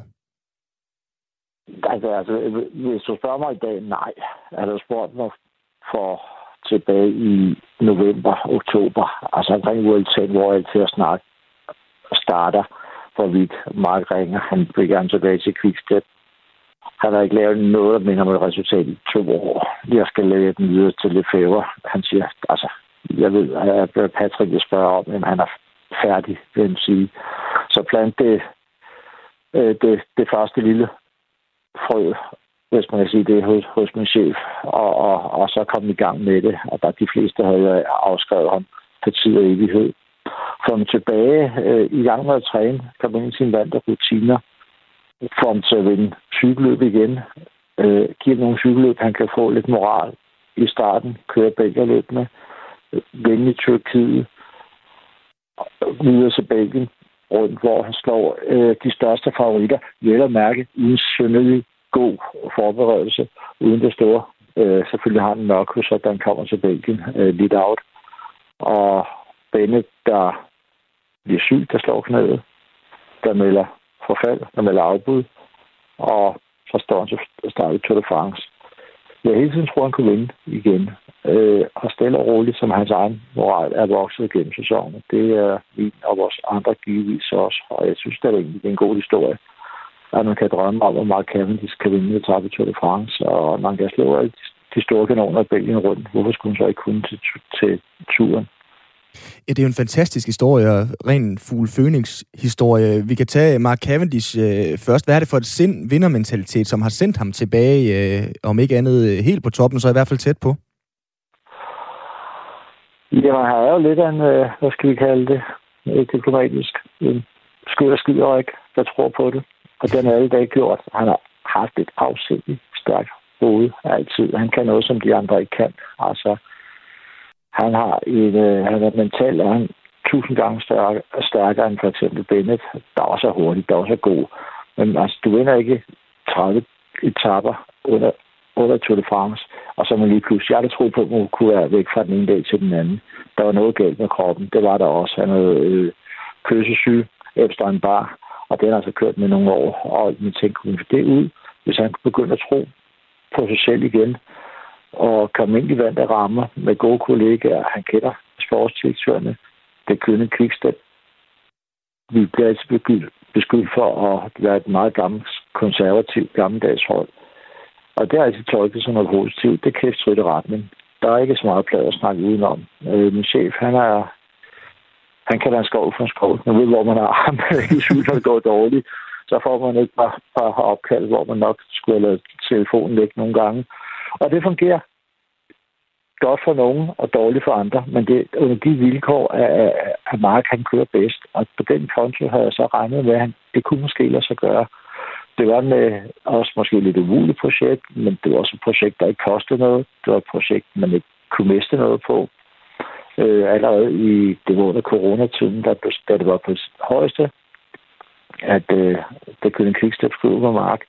Altså, altså, hvis du spørger mig i dag, nej. Jeg har spurgt mig for tilbage i november, oktober, altså omkring World 10, hvor alt til at snakke starter, for vidt Mark ringer. Han vil gerne tilbage til Quickstep. Han der ikke lavet noget, der minder om et resultat i to år. Jeg skal lave den videre til Lefebvre. Han siger, altså, jeg ved, at Patrick vil spørge om, om han er færdig, vil han sige. Så plant det, øh, det, det første lille frø, hvis man kan sige det, hos, hos min chef, og, og, og så kom i gang med det. Og der de fleste havde afskrevet ham for tid og evighed. Kom tilbage øh, i gang med at træne, kom ind i sine vante rutiner, får ham til at vinde cykelløb igen, øh, giver nogle cykelløb, han kan få lidt moral i starten, Kører bælgerløbene, øh, vinde i Tyrkiet, videre til Belgien, rundt, hvor han slår øh, de største favoritter, vel at mærke, uden synderlig god forberedelse, uden det store. Øh, selvfølgelig har han nok, så den kommer til Belgien øh, lidt out. Og Bennett, der bliver syg, der slår knæet, der melder forfald, der melder afbud, og så står han så start Tour de France. Jeg hele tiden tror, han kunne vinde igen. Øh, og stille og roligt, som hans egen moral er vokset gennem sæsonen. Det er min og vores andre givetvis også. Og jeg synes, det er egentlig en god historie, at man kan drømme om, at Mark Cavendish kan vinde et i Tour de France, og man kan slå alle de store kanoner i Belgien rundt. Hvorfor skulle hun så ikke kunne til, til turen? Ja, det er jo en fantastisk historie, ren fugl phoenix historie Vi kan tage Mark Cavendish øh, først. Hvad er det for et sind vindermentalitet, som har sendt ham tilbage, øh, om ikke andet øh, helt på toppen, så i hvert fald tæt på? Ja, han er jo lidt af en, øh, hvad skal vi kalde det, øh, diplomatisk. En skyld og skider ikke, der tror på det. Og den er alle dage gjort. Han har haft et afsindigt stærkt hoved altid. Han kan noget, som de andre ikke kan. Altså, han har en, øh, han er mentalt er han tusind gange stærkere, stærkere end for eksempel Bennett, der også så hurtig, der også er god. Men altså, du vinder ikke 30 etapper under under Tour de France, og så man lige pludselig, jeg havde troet på, at man kunne være væk fra den ene dag til den anden. Der var noget galt med kroppen, det var der også. Han havde øh, køsesyge, en Bar, og den har altså kørt med nogle år, og man tænkte, kunne det ud, hvis han kunne begynde at tro på sig selv igen, og komme ind i vand, der rammer med gode kollegaer. Han kender sportsdirektørerne, det kønne kvikstep. Vi bliver altid beskyldt for at være et meget gammelt, konservativt, gammeldags hold. Og det er altid tolket som noget positivt. Det kan i retning. Der er ikke så meget plads at snakke udenom. Øh, min chef, han er han kan være en skov for en skov. Man ved, hvor man er ham, i sygt, det går dårligt. Så får man et par, par opkald, hvor man nok skulle have lavet telefonen væk nogle gange. Og det fungerer godt for nogen og dårligt for andre, men det, under de vilkår er, at Mark han kører bedst. Og på den konto havde jeg så regnet med, at han, det kunne måske lade sig gøre. Det var med også måske lidt umuligt projekt, men det var også et projekt, der ikke kostede noget. Det var et projekt, man ikke kunne miste noget på. Øh, allerede i, det var under coronatiden, da, da det var på højeste, at øh, der kunne en kvikstep skrive på mark.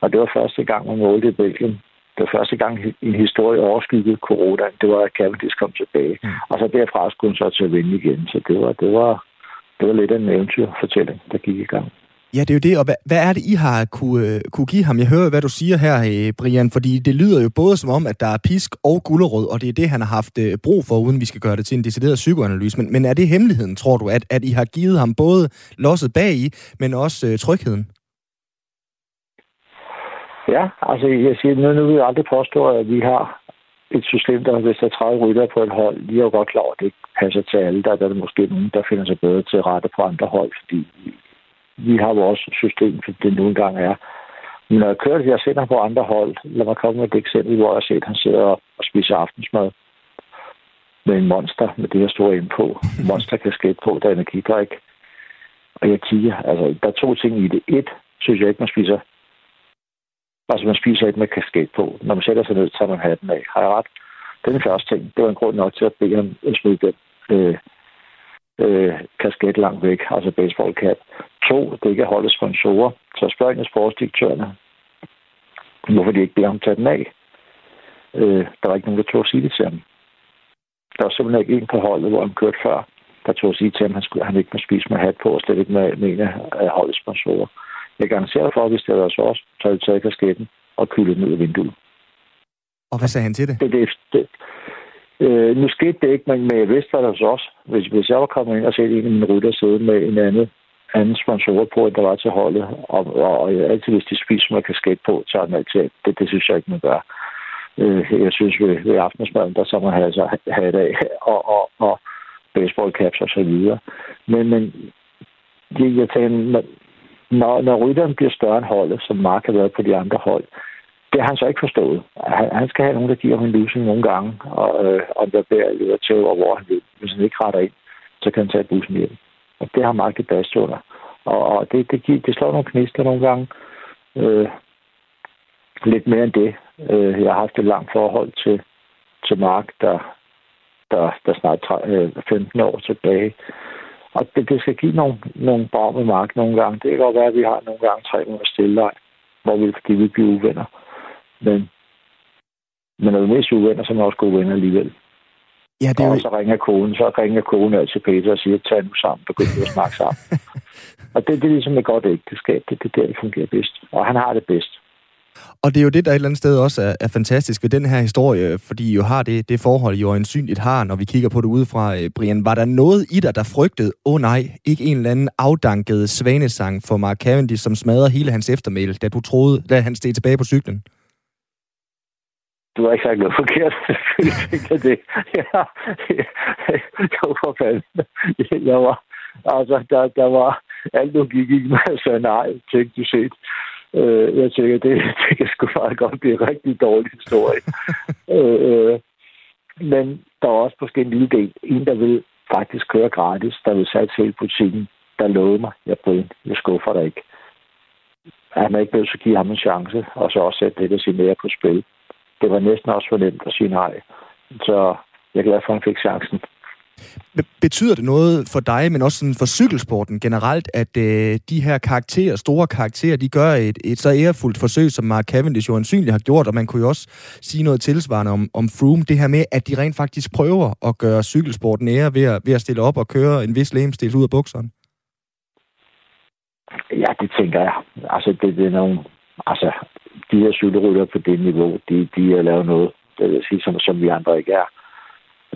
Og det var første gang, man målte i Belgien var første gang i en historie overskyggede corona. Det var, at Cavendish kom tilbage. Mm. Og så derfra skulle hun så til at vinde igen. Så det var, det var, det var lidt en eventyrfortælling, der gik i gang. Ja, det er jo det. Og hvad, hvad er det, I har kunne, øh, kunne give ham? Jeg hører, hvad du siger her, øh, Brian, fordi det lyder jo både som om, at der er pisk og gullerød, og det er det, han har haft øh, brug for, uden vi skal gøre det til en decideret psykoanalyse. Men, men er det hemmeligheden, tror du, at, at I har givet ham både losset bag i, men også øh, trygheden? Ja, altså jeg siger, nu, nu vil jeg aldrig påstå, at vi har et system, der hvis der er 30 rytter på et hold, vi er jo godt klar at det ikke passer til alle. Der, der er det måske nogen, der finder sig bedre til rette på andre hold, fordi vi har vores system, for det nogle gange er. Men når jeg kører, jeg sender på andre hold, lad mig komme med et eksempel, hvor jeg har set, at han sidder og spiser aftensmad med en monster med det her store ind på. Monster kan skætte på, der er energidrik. Og jeg kigger, altså der er to ting i det. Et, synes jeg ikke, man spiser Altså, man spiser ikke med kasket på. Når man sætter sig ned, tager man hatten af. Har jeg ret? Den første ting, det var en grund nok til at bede ham at smide den øh, øh, kasket langt væk, altså baseball cap. To, det ikke er holdets sponsorer. Så spørg en af sportsdirektørerne, hvorfor de ikke beder ham tage den af. Øh, der var ikke nogen, der tog at sige det til ham. Der var simpelthen ikke en på holdet, hvor han kørte før, der tog at sige til ham, at han, skulle, han ikke må spise med hat på, og slet ikke med, med en af holdets sponsorer. Jeg garanterer for, at hvis det havde været også, så jeg taget kasketten og kyldet ned af vinduet. Og hvad sagde han til det? det, det, det øh, nu skete det ikke, men, men jeg vidste, der var også. Hvis, hvis jeg var kommet ind og set en af mine rytter sidde med en anden, anden sponsor på, end der var til holdet, og, og, og altid, hvis de spiser med kasket på, så er den altid, det, det synes jeg ikke, man gør. Øh, jeg synes, ved, ved aftensmaden, der så man have, så have det af, og, og, og baseball caps og så videre. Men, men det, jeg tænker, når, når rytteren bliver større end holdet, som Mark har været på de andre hold, det har han så ikke forstået. Han, han skal have nogen, der giver ham en losing nogle gange, og øh, om der bærer eller til, og hvor han vil. Hvis han ikke retter ind, så kan han tage bussen hjem. Og det har Mark det bedste under. Og, og det, det, giver, det slår nogle knister nogle gange. Øh, lidt mere end det. Øh, jeg har haft et langt forhold til, til Mark, der, der, der snart 15 øh, år tilbage. Og det, det skal give nogle, nogle med mark nogle gange. Det kan godt være, at vi har nogle gange tre måneder stille hvor vi, fordi vi bliver uvenner. Men, men når vi er mest uvenner, så er vi også gode venner alligevel. Ja, det er og så ringer konen, så ringer konen altid Peter og siger, tag nu sammen, begynd at snakke sammen. og det, det er ligesom et godt ægteskab. Det er det, der, det fungerer bedst. Og han har det bedst. Og det er jo det, der et eller andet sted også er, er fantastisk ved den her historie, fordi I jo har det, det forhold, jo øjensynligt har, når vi kigger på det udefra, øh, Brian. Var der noget i dig, der frygtede, åh oh, nej, ikke en eller anden afdanket svanesang for Mark Cavendish, som smadrede hele hans eftermæl, da du troede, da han steg tilbage på cyklen? Du har ikke sagt noget forkert. Jeg det. Ja, ja, for fanden. Jeg var, altså, der, der var alt nu gik ikke med, så nej, tænkte du set. Øh, jeg tænker, det, det kan sgu meget godt blive en rigtig dårlig historie. øh, øh, men der er også måske en lille del. En, der vil faktisk køre gratis, der vil sætte hele butikken, der lovede mig, jeg Brian, jeg skuffer dig ikke. Han er ikke til at give ham en chance, og så også sætte det, der siger mere på spil. Det var næsten også for nemt at sige nej. Så jeg er glad for, at han fik chancen. Betyder det noget for dig, men også sådan for cykelsporten generelt, at øh, de her karakterer, store karakterer, de gør et, et så ærefuldt forsøg, som Mark Cavendish jo ansynligt har gjort, og man kunne jo også sige noget tilsvarende om, om Froome, det her med, at de rent faktisk prøver at gøre cykelsporten ære ved at, ved at stille op og køre en vis lægemstil ud af bukserne? Ja, det tænker jeg. Altså, det, det er nogle... Altså, de her cykelrytter på det niveau, de, de har lavet noget, det vil sige, som, som vi andre ikke er.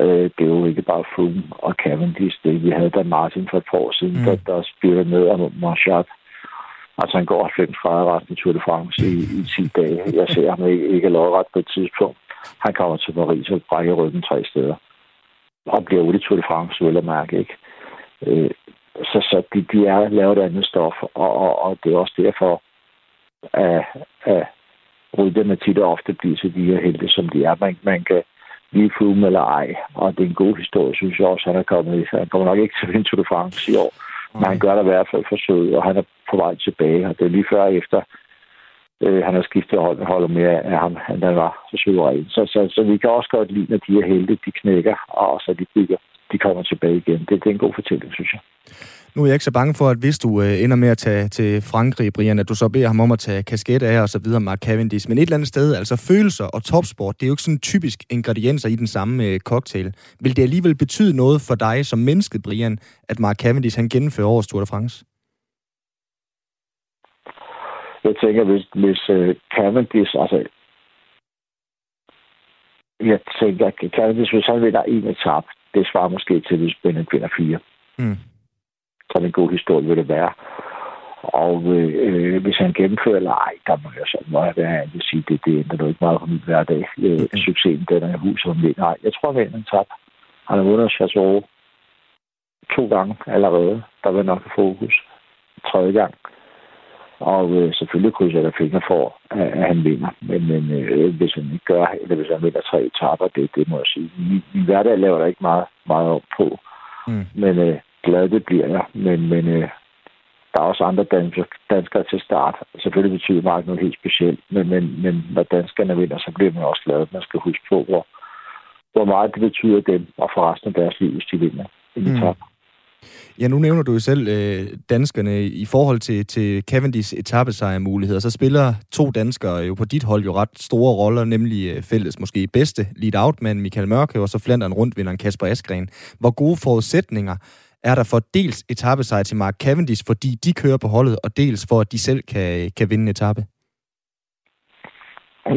Øh, det er jo ikke bare Froome og Cavendish. Det, vi havde da Martin for et par år siden, mm. der, der spillede med af Marchat. Altså han går 90 grader resten af Tour de France i, i 10 dage. Jeg ser ham ikke, ikke lodret på et tidspunkt. Han kommer til Paris og brækker ryggen tre steder. Og bliver ude i Tour de France, vil jeg mærke, ikke? Øh, så, så de, de er lavet andet stof, og, og, og det er også derfor, at, at rytterne tit og ofte bliver til de her helte, som de er. Man, man kan lige Froome eller ej, og det er en god historie, synes jeg også, han er kommet i. Han kommer nok ikke til at vinde Tour de France i år, okay. men han gør det i hvert fald forsøget, og han er på vej tilbage, og det er lige før efter, øh, han har skiftet hold, holder mere af ham, end han var så suveræn. Så, så, så, vi kan også godt lide, når de er helte, de knækker, og så de bygger, de kommer tilbage igen. Det, det er en god fortælling, synes jeg. Nu er jeg ikke så bange for, at hvis du øh, ender med at tage til Frankrig, Brian, at du så beder ham om at tage kasket af og så videre, Mark Cavendish. Men et eller andet sted, altså følelser og topsport, det er jo ikke sådan typisk ingredienser i den samme øh, cocktail. Vil det alligevel betyde noget for dig som menneske, Brian, at Mark Cavendish han gennemfører årets Tour de France? Jeg tænker, hvis, hvis uh, Cavendish, altså jeg tænker, at Cavendish, hvis han vinder en etap, det svarer måske til, hvis Bennett vinder fire. Mm. Sådan en god historie vil det være. Og øh, hvis han gennemfører eller ej, der må jeg så må jeg være at sige, det, det ændrer ikke meget på min hverdag. Øh, okay. Succesen, den er hus som vinder. Nej, jeg tror, at han tab. Han har vundet Chateau to gange allerede. Der vil nok fokus. Tredje gang. Og øh, selvfølgelig krydser jeg fingre for, at, at han vinder. Men, men øh, hvis han ikke gør, eller hvis han vinder tre etapper, det, det må jeg sige. Min, min hverdag laver der ikke meget, meget op på. Mm. Men øh, glad det bliver jeg. Men, men øh, der er også andre danskere, til start. Selvfølgelig betyder meget noget helt specielt. Men, men, men når danskerne vinder, så bliver man også glad. Man skal huske på, hvor, hvor meget det betyder dem og for resten af deres liv, hvis de vinder en mm. Ja, nu nævner du jo selv øh, danskerne i forhold til, til Cavendish etappesejrmuligheder. Så spiller to danskere jo på dit hold jo ret store roller, nemlig øh, fælles måske bedste lead-out-mand Michael Mørke, og så Flandern rundvinderen Kasper Askren. Hvor gode forudsætninger er der for dels etappesejr til Mark Cavendish, fordi de kører på holdet, og dels for, at de selv kan, kan vinde en etape?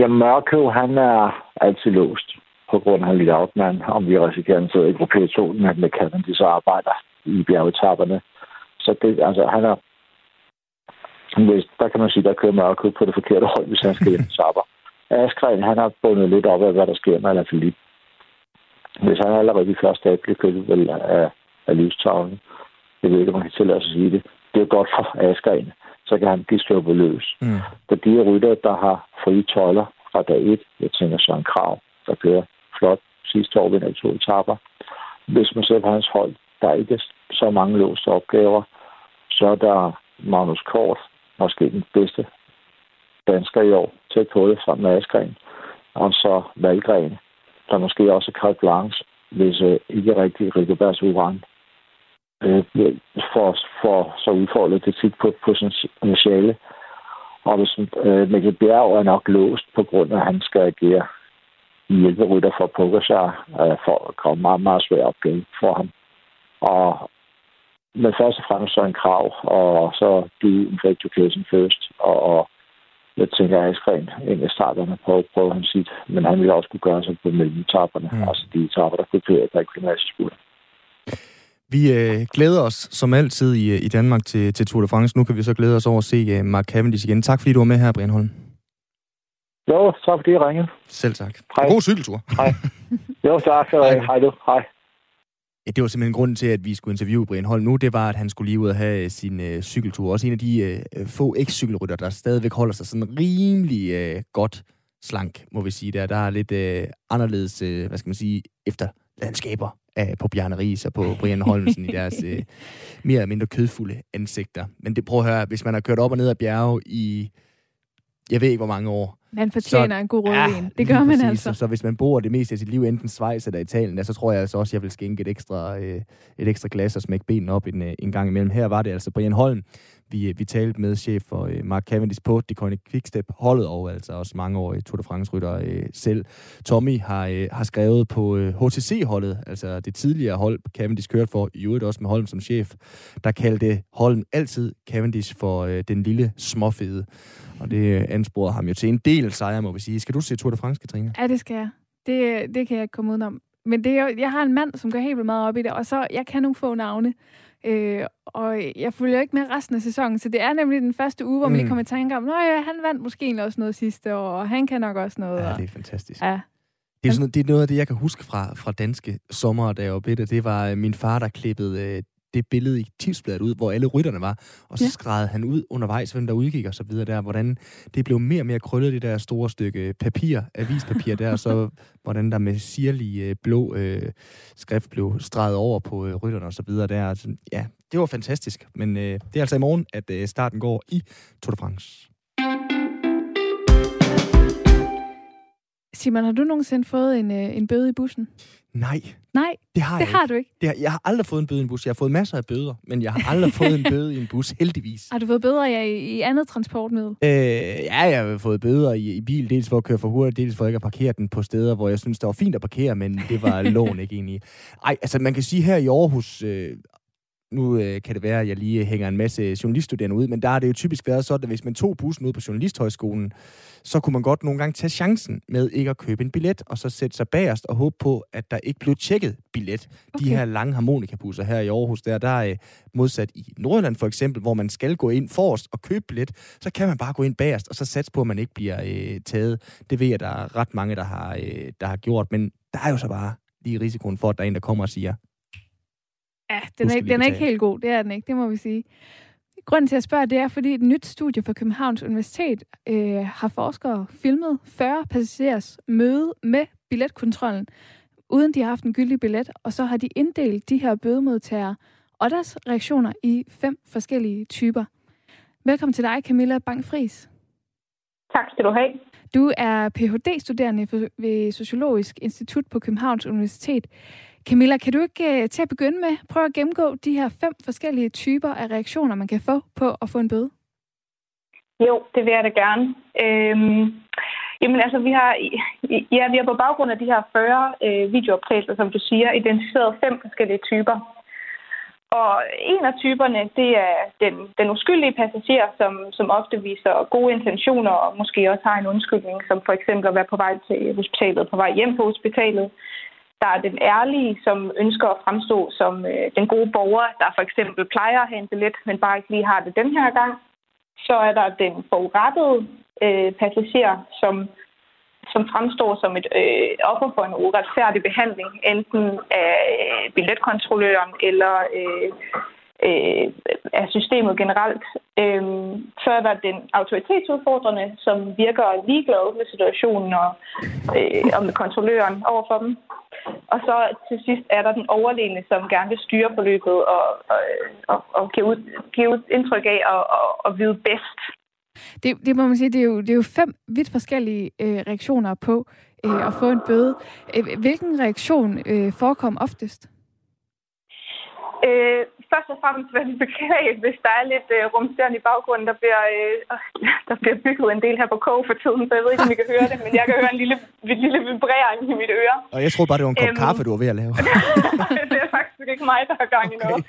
Ja, Mørkøv, han er altid låst på grund af Lee Outman, om vi risikerer, at han sidder i gruppe 2 med Cavendish og arbejder i bjergetapperne. Så det, altså, han er... Hvis, der kan man sige, der kører Mørkøv på det forkerte hold, hvis han skal hjem tapper. Askren, han har bundet lidt op af, hvad der sker med Alaphilippe. Hvis han allerede i første dag bliver kørt vel af, af livstavlen, jeg ved ikke, om man kan tillade sig at sige det, det er godt for Askren, så kan han blive sluppet løs. Mm. For de rytter, der har frie tøjler fra dag 1, jeg tænker så en Krav, der kører flot sidste år vinder to etapper. Hvis man ser på hans hold, der er ikke så mange låste opgaver. Så er der Magnus Kort, måske den bedste dansker i år, tæt på det sammen med Askren. Og så Valgren, der måske også er carte blanche, hvis øh, ikke rigtig Rigoberts Uran øh, for, for så udfordret det tit på potentiale. Og hvis øh, Mikkel Bjerg er nok låst på grund af, at han skal agere hjælperytter for Pogacar, øh, for at komme meget, meget svær opgave for ham. Og men først og fremmest så en krav, og så do in education first. Og, og jeg tænker, at Askren ind i starterne på, på han sit, men han ville også kunne gøre sig på mellemetapperne, mm. altså de etapper, der kunne køre der ikke vi øh, glæder os som altid i, øh, i Danmark til, til Tour de France. Nu kan vi så glæde os over at se uh, Mark Cavendish igen. Tak fordi du var med her, Brian Holm. Jo, tak fordi jeg ringede. Selv tak. Hej. God cykeltur. Hej. Jo, tak. Hej. Hej du. Hej. Ja, det var simpelthen grunden til, at vi skulle interviewe Brian Holm nu, det var, at han skulle lige ud og have øh, sin øh, cykeltur. Også en af de øh, få eks-cykelrytter, der stadigvæk holder sig sådan rimelig øh, godt slank, må vi sige. Der, der er lidt øh, anderledes, øh, hvad skal man sige, efter landskaber af, på Bjarne Ries og på Brian Holmsen i deres øh, mere eller mindre kødfulde ansigter. Men det prøv at høre, hvis man har kørt op og ned ad bjerge i, jeg ved ikke hvor mange år, Man fortjener så, en god rødvin. Ja, det gør man præcis. altså. Så, så hvis man bor det meste af sit liv enten Schweiz eller Italien, så tror jeg altså også, at jeg vil skænke et ekstra, øh, et ekstra glas og smække benene op en, øh, en gang imellem. Her var det altså Brian Holm, vi, øh, vi talte med chef for øh, Mark Cavendish på Deconic Quickstep-holdet, og altså også mange år i Tour de France-rytter øh, selv. Tommy har, øh, har skrevet på øh, HTC-holdet, altså det tidligere hold, Cavendish kørte for, i øvrigt også med Holm som chef, der kaldte Holm altid Cavendish for øh, den lille småfede. Og det øh, ansporede ham jo til en del sejre, må vi sige. Skal du se Tour de France, Katrine? Ja, det skal jeg. Det, øh, det kan jeg ikke komme udenom. Men det er jeg har en mand, som går helt vildt meget op i det, og så jeg kan nogle få navne. Øh, og jeg følger ikke med resten af sæsonen, så det er nemlig den første uge, hvor man lige mm. kommer i tanke om, at ja, han vandt måske også noget sidste år, og han kan nok også noget. Ja, det er fantastisk. Ja. Det er, sådan, det er noget af det, jeg kan huske fra, fra danske sommer, da jeg var bitte. Det var min far, der klippede øh, det billede i tipsbladet ud, hvor alle rytterne var, og så ja. skrædede han ud undervejs, hvem der udgik og så videre der, hvordan det blev mere og mere krøllet, det der store stykke papir, avispapir der, og så hvordan der med sirlig øh, blå øh, skrift blev streget over på øh, rytterne og så videre der. Altså, ja, det var fantastisk, men øh, det er altså i morgen, at øh, starten går i Tour de France. Simon, har du nogensinde fået en, øh, en bøde i bussen? Nej. Nej, det har, det jeg har ikke. du ikke. Det har, jeg har aldrig fået en bøde i en bus. Jeg har fået masser af bøder, men jeg har aldrig fået en bøde i en bus, heldigvis. Har du fået bøder ja, i, i andet transportmiddel? Øh, ja, jeg har fået bøder i, i bil, dels for at køre for hurtigt, dels for ikke at parkere den på steder, hvor jeg synes, det var fint at parkere, men det var loven ikke egentlig. Ej, altså man kan sige her i Aarhus, øh, nu øh, kan det være, at jeg lige hænger en masse journaliststuderende ud, men der har det jo typisk været sådan, at hvis man tog bussen ud på Journalisthøjskolen, så kunne man godt nogle gange tage chancen med ikke at købe en billet, og så sætte sig bagerst og håbe på, at der ikke blev tjekket billet. Okay. De her lange harmonikabusser her i Aarhus, der, der er modsat i Nordjylland for eksempel, hvor man skal gå ind forrest og købe billet, så kan man bare gå ind bagerst, og så satse på, at man ikke bliver øh, taget. Det ved jeg, der er ret mange, der har, øh, der har gjort, men der er jo så bare lige risikoen for, at der er en, der kommer og siger, Ja, den er, den er ikke helt god, det er den ikke, det må vi sige. Grunden til at spørge, det er, fordi et nyt studie fra Københavns Universitet øh, har forskere filmet 40 passagerers møde med billetkontrollen, uden de har haft en gyldig billet, og så har de inddelt de her bødemodtagere og deres reaktioner i fem forskellige typer. Velkommen til dig, Camilla Bang-Fris. Tak skal du have. Du er Ph.D.-studerende ved Sociologisk Institut på Københavns Universitet. Camilla, kan du ikke øh, til at begynde med prøve at gennemgå de her fem forskellige typer af reaktioner, man kan få på at få en bøde? Jo, det vil jeg da gerne. Øhm, jamen altså, vi har, ja, vi har på baggrund af de her 40 øh, videooptagelser, som du siger, identificeret fem forskellige typer. Og en af typerne, det er den, den uskyldige passager, som, som ofte viser gode intentioner og måske også har en undskyldning, som for eksempel at være på vej til hospitalet, på vej hjem på hospitalet. Der er den ærlige, som ønsker at fremstå som øh, den gode borger, der for eksempel plejer at have en billet, men bare ikke lige har det den her gang. Så er der den forurettede øh, passager, som, som fremstår som et øh, offer for en uretfærdig behandling, enten af øh, billetkontrolløren eller øh, øh, af systemet generelt. Øh, så er der den autoritetsudfordrende, som virker ligeglad med situationen og, øh, og med kontrolløren overfor dem. Og så til sidst er der den overlegne, som gerne vil styre forløbet og, og, og, og give, ud, give ud indtryk af at, at, at vide bedst. Det, det må man sige, det er jo, det er jo fem vidt forskellige øh, reaktioner på øh, at få en bøde. Øh, hvilken reaktion øh, forekom oftest? Øh, først og fremmest vil jeg beklage, hvis der er lidt øh, rumsterende i baggrunden. Der bliver, øh, der bliver bygget en del her på kog for tiden, så jeg ved ikke, om I kan høre det, men jeg kan høre en lille, en lille vibrering i mit øre. Og jeg troede bare, det var en kop øhm, kaffe, du var ved at lave. det er faktisk ikke mig, der har gang i okay. noget.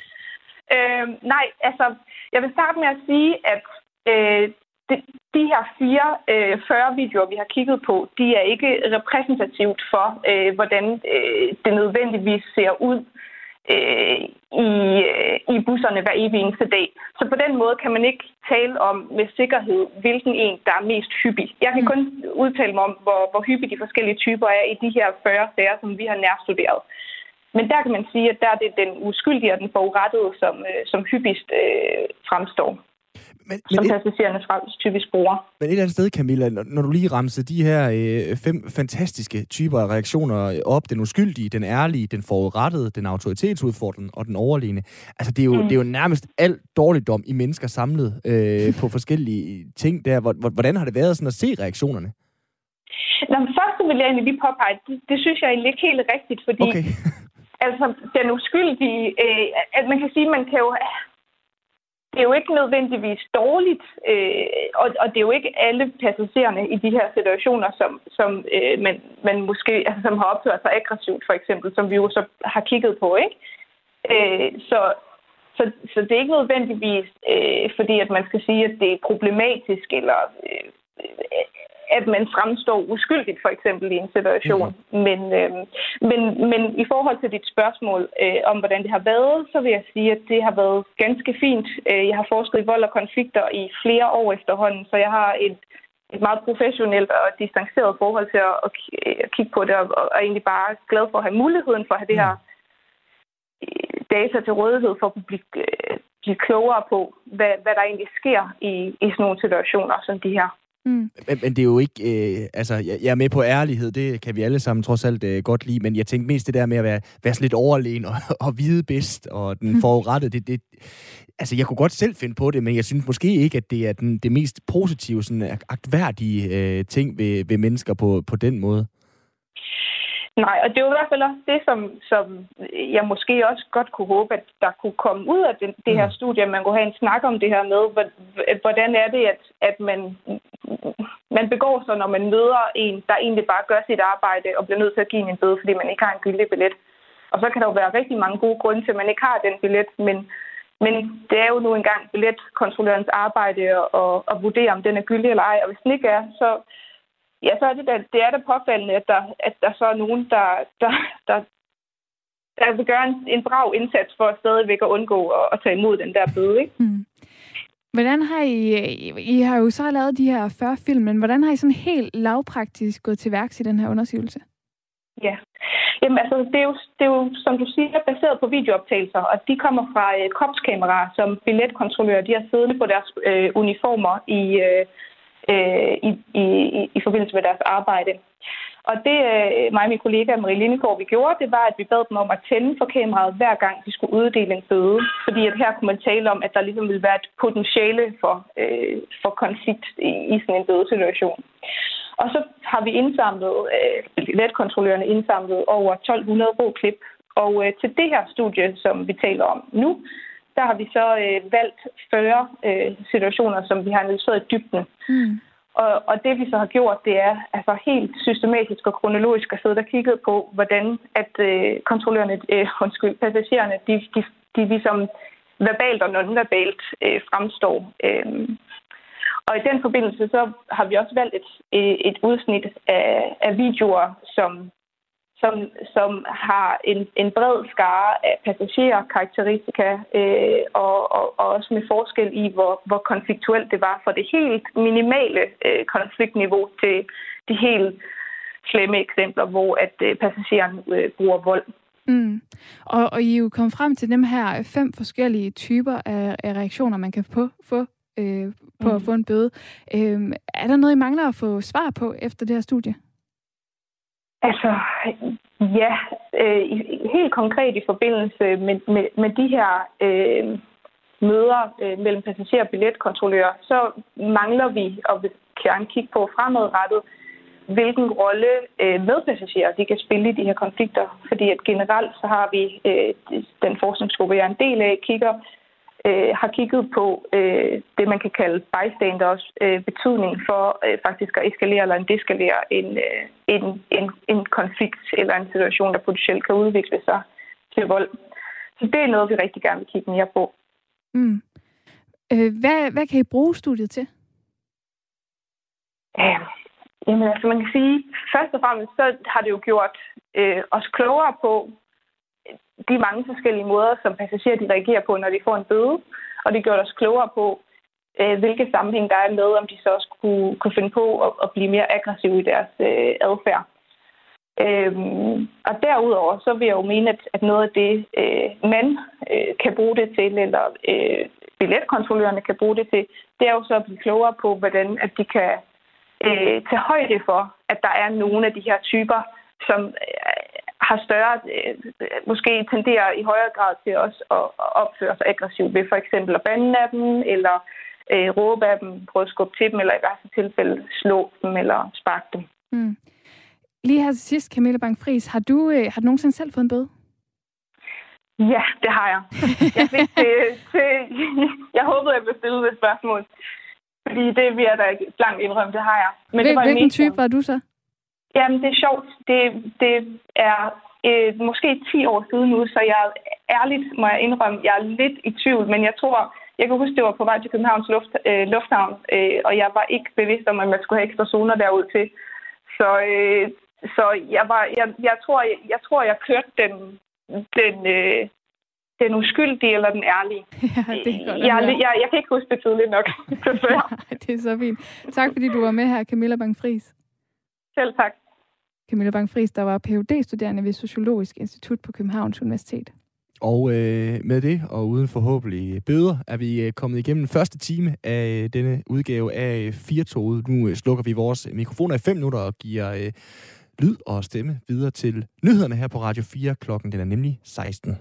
Øh, nej, altså, jeg vil starte med at sige, at øh, de, de her fire øh, 40 videoer, vi har kigget på, de er ikke repræsentativt for, øh, hvordan øh, det nødvendigvis ser ud øh, i, øh, i busserne hver evig eneste dag. Så på den måde kan man ikke tale om med sikkerhed, hvilken en, der er mest hyppig. Jeg kan mm. kun udtale mig om, hvor, hvor hyppige de forskellige typer er i de her 40 sager, som vi har nærstuderet. Men der kan man sige, at der er det den uskyldige og den forurettede, som, øh, som hyppigst øh, fremstår men, som men passagererne fra typisk bruger. Men et eller andet sted, Camilla, når du lige ramser de her øh, fem fantastiske typer af reaktioner op, den uskyldige, den ærlige, den forurettede, den autoritetsudfordrende og den overlegne, altså det er jo, mm. det er jo nærmest alt dårligdom i mennesker samlet øh, på forskellige ting der. Hvordan har det været sådan at se reaktionerne? Nå, men først vil jeg egentlig lige påpege, det, det synes jeg egentlig ikke helt rigtigt, fordi Okay. altså, den uskyldige, øh, at man kan sige, man kan jo det er jo ikke nødvendigvis dårligt, øh, og, og det er jo ikke alle passagererne i de her situationer, som, som øh, man, man måske altså, som har opført sig aggressivt, for eksempel, som vi jo så har kigget på, ikke? Øh, så, så, så det er ikke nødvendigvis, øh, fordi at man skal sige, at det er problematisk, eller øh, at man fremstår uskyldigt, for eksempel, i en situation. Mm. Men, øh, men, men i forhold til dit spørgsmål øh, om, hvordan det har været, så vil jeg sige, at det har været ganske fint. Øh, jeg har forsket i vold og konflikter i flere år efterhånden, så jeg har et, et meget professionelt og distanceret forhold til at, at, at kigge på det, og, og er egentlig bare glad for at have muligheden for at have det her øh, data til rådighed for at blive, øh, blive klogere på, hvad, hvad der egentlig sker i, i sådan nogle situationer som de her. Mm. Men, men det er jo ikke... Øh, altså, jeg, jeg er med på ærlighed, det kan vi alle sammen trods alt øh, godt lide, men jeg tænkte mest det der med at være, være lidt overlegen og, og vide bedst, og den mm. forurettede, det, det... Altså, jeg kunne godt selv finde på det, men jeg synes måske ikke, at det er den, det mest positive, sådan agtværdige øh, ting ved, ved mennesker på, på den måde. Nej, og det er jo i hvert fald også det, som, som jeg måske også godt kunne håbe, at der kunne komme ud af det, det her studie, at man kunne have en snak om det her med, hvordan er det, at, at man, man begår sig, når man møder en, der egentlig bare gør sit arbejde og bliver nødt til at give en bøde, fordi man ikke har en gyldig billet. Og så kan der jo være rigtig mange gode grunde til, at man ikke har den billet, men, men det er jo nu engang billetkontrollørens arbejde at, at, at vurdere, om den er gyldig eller ej, og hvis den ikke er, så ja, så er det, da, det er da påfaldende, at der, at der så er nogen, der, der, der, der vil gøre en, en brav indsats for stadigvæk at undgå at, at tage imod den der bøde. Ikke? Mm. Hvordan har I, I har jo så lavet de her 40 film, men hvordan har I sådan helt lavpraktisk gået til værks i den her undersøgelse? Ja, Jamen altså, det er, jo, det er jo, som du siger, baseret på videooptagelser, og de kommer fra øh, kopskameraer, som billetkontrollører, de har siddende på deres øh, uniformer i, øh, øh, i, i, i forbindelse med deres arbejde. Og det øh, mig og min kollega Marie Lindegård, vi gjorde, det var, at vi bad dem om at tænde for kameraet hver gang, de skulle uddele en bøde. Fordi at her kunne man tale om, at der ligesom ville være et potentiale for, øh, for konflikt i, i sådan en bødesituation. Og så har vi indsamlet, øh, letkontrollørerne indsamlet over 1200 rå klip. Og øh, til det her studie, som vi taler om nu, der har vi så øh, valgt 40 øh, situationer, som vi har analyseret i dybden. Mm. Og, og det vi så har gjort, det er altså helt systematisk og kronologisk at sidde og kigge på, hvordan at øh, kontrollørerne, øh, undskyld, passagererne, de, de, de ligesom verbalt og nonverbalt øh, fremstår. Øh, og i den forbindelse så har vi også valgt et, et udsnit af, af videoer, som som, som har en, en bred skare af passagerkarakteristika, øh, og, og, og også med forskel i, hvor, hvor konfliktuelt det var for det helt minimale øh, konfliktniveau til de helt slemme eksempler, hvor at øh, passageren øh, bruger vold. Mm. Og, og I er jo kommet frem til dem her fem forskellige typer af, af reaktioner, man kan få, få øh, på mm. at få en bøde. Øh, er der noget, I mangler at få svar på efter det her studie? Altså, ja, øh, helt konkret i forbindelse med, med, med de her øh, møder øh, mellem passager og billetkontrollører, så mangler vi at gerne kigge på fremadrettet, hvilken rolle øh, medpassagerer de kan spille i de her konflikter. Fordi at generelt så har vi øh, den forskningsgruppe, jeg er en del af, kigger øh, har kigget på øh, det, man kan kalde bystanders øh, betydning for øh, faktisk at eskalere eller en deskalere en, øh, en, en, en konflikt eller en situation, der potentielt kan udvikle sig til vold. Så det er noget, vi rigtig gerne vil kigge mere på. Mm. Øh, hvad, hvad kan I bruge studiet til? Ja, jamen, altså man kan sige, først og fremmest så har det jo gjort øh, os klogere på, de mange forskellige måder, som passagerer de reagerer på, når de får en bøde. Og det gjorde os klogere på, øh, hvilke sammenhæng der er med, om de så også kunne, kunne finde på at, at blive mere aggressive i deres øh, adfærd. Øhm, og derudover så vil jeg jo mene, at, at noget af det, øh, man øh, kan bruge det til, eller øh, billetkontrollørerne kan bruge det til, det er jo så at blive klogere på, hvordan at de kan øh, tage højde for, at der er nogle af de her typer, som har større, øh, måske tenderer i højere grad til også at opføre sig aggressivt ved for eksempel at bande af dem, eller øh, råbe af dem, prøve at skubbe til dem, eller i værste tilfælde slå dem eller sparke dem. Mm. Lige her til sidst, Camilla Bang-Fris, har du, øh, har du nogensinde selv fået en bøde? Ja, det har jeg. Jeg, fik det, det, jeg håbede, jeg blev stillet et spørgsmål. Fordi det vil jeg da blankt indrømme, det har jeg. Men Hvil, det var hvilken type var du så? Jamen, det er sjovt. Det, det er øh, måske 10 år siden nu, så jeg ærligt må jeg indrømme, jeg er lidt i tvivl, men jeg tror, jeg kan huske, det var på vej til Københavns luft, øh, Lufthavn, øh, og jeg var ikke bevidst om, at man skulle have ekstra zoner derud til. Så, øh, så jeg, var, jeg, jeg, tror, jeg, jeg tror, jeg kørte den, den, øh, den uskyldige eller den ærlige. Ja, det er godt jeg, jeg, jeg, jeg kan ikke huske det tydeligt nok, det er så fint. Tak fordi du var med her, Camilla Bang-Fris. Selv tak. Camilla Bang-Fris, der var phd studerende ved Sociologisk Institut på Københavns Universitet. Og øh, med det, og uden forhåbentlig bøder, er vi øh, kommet igennem den første time af øh, denne udgave af Firtoget. Nu øh, slukker vi vores mikrofoner i fem minutter og giver øh, lyd og stemme videre til nyhederne her på Radio 4. Klokken den er nemlig 16.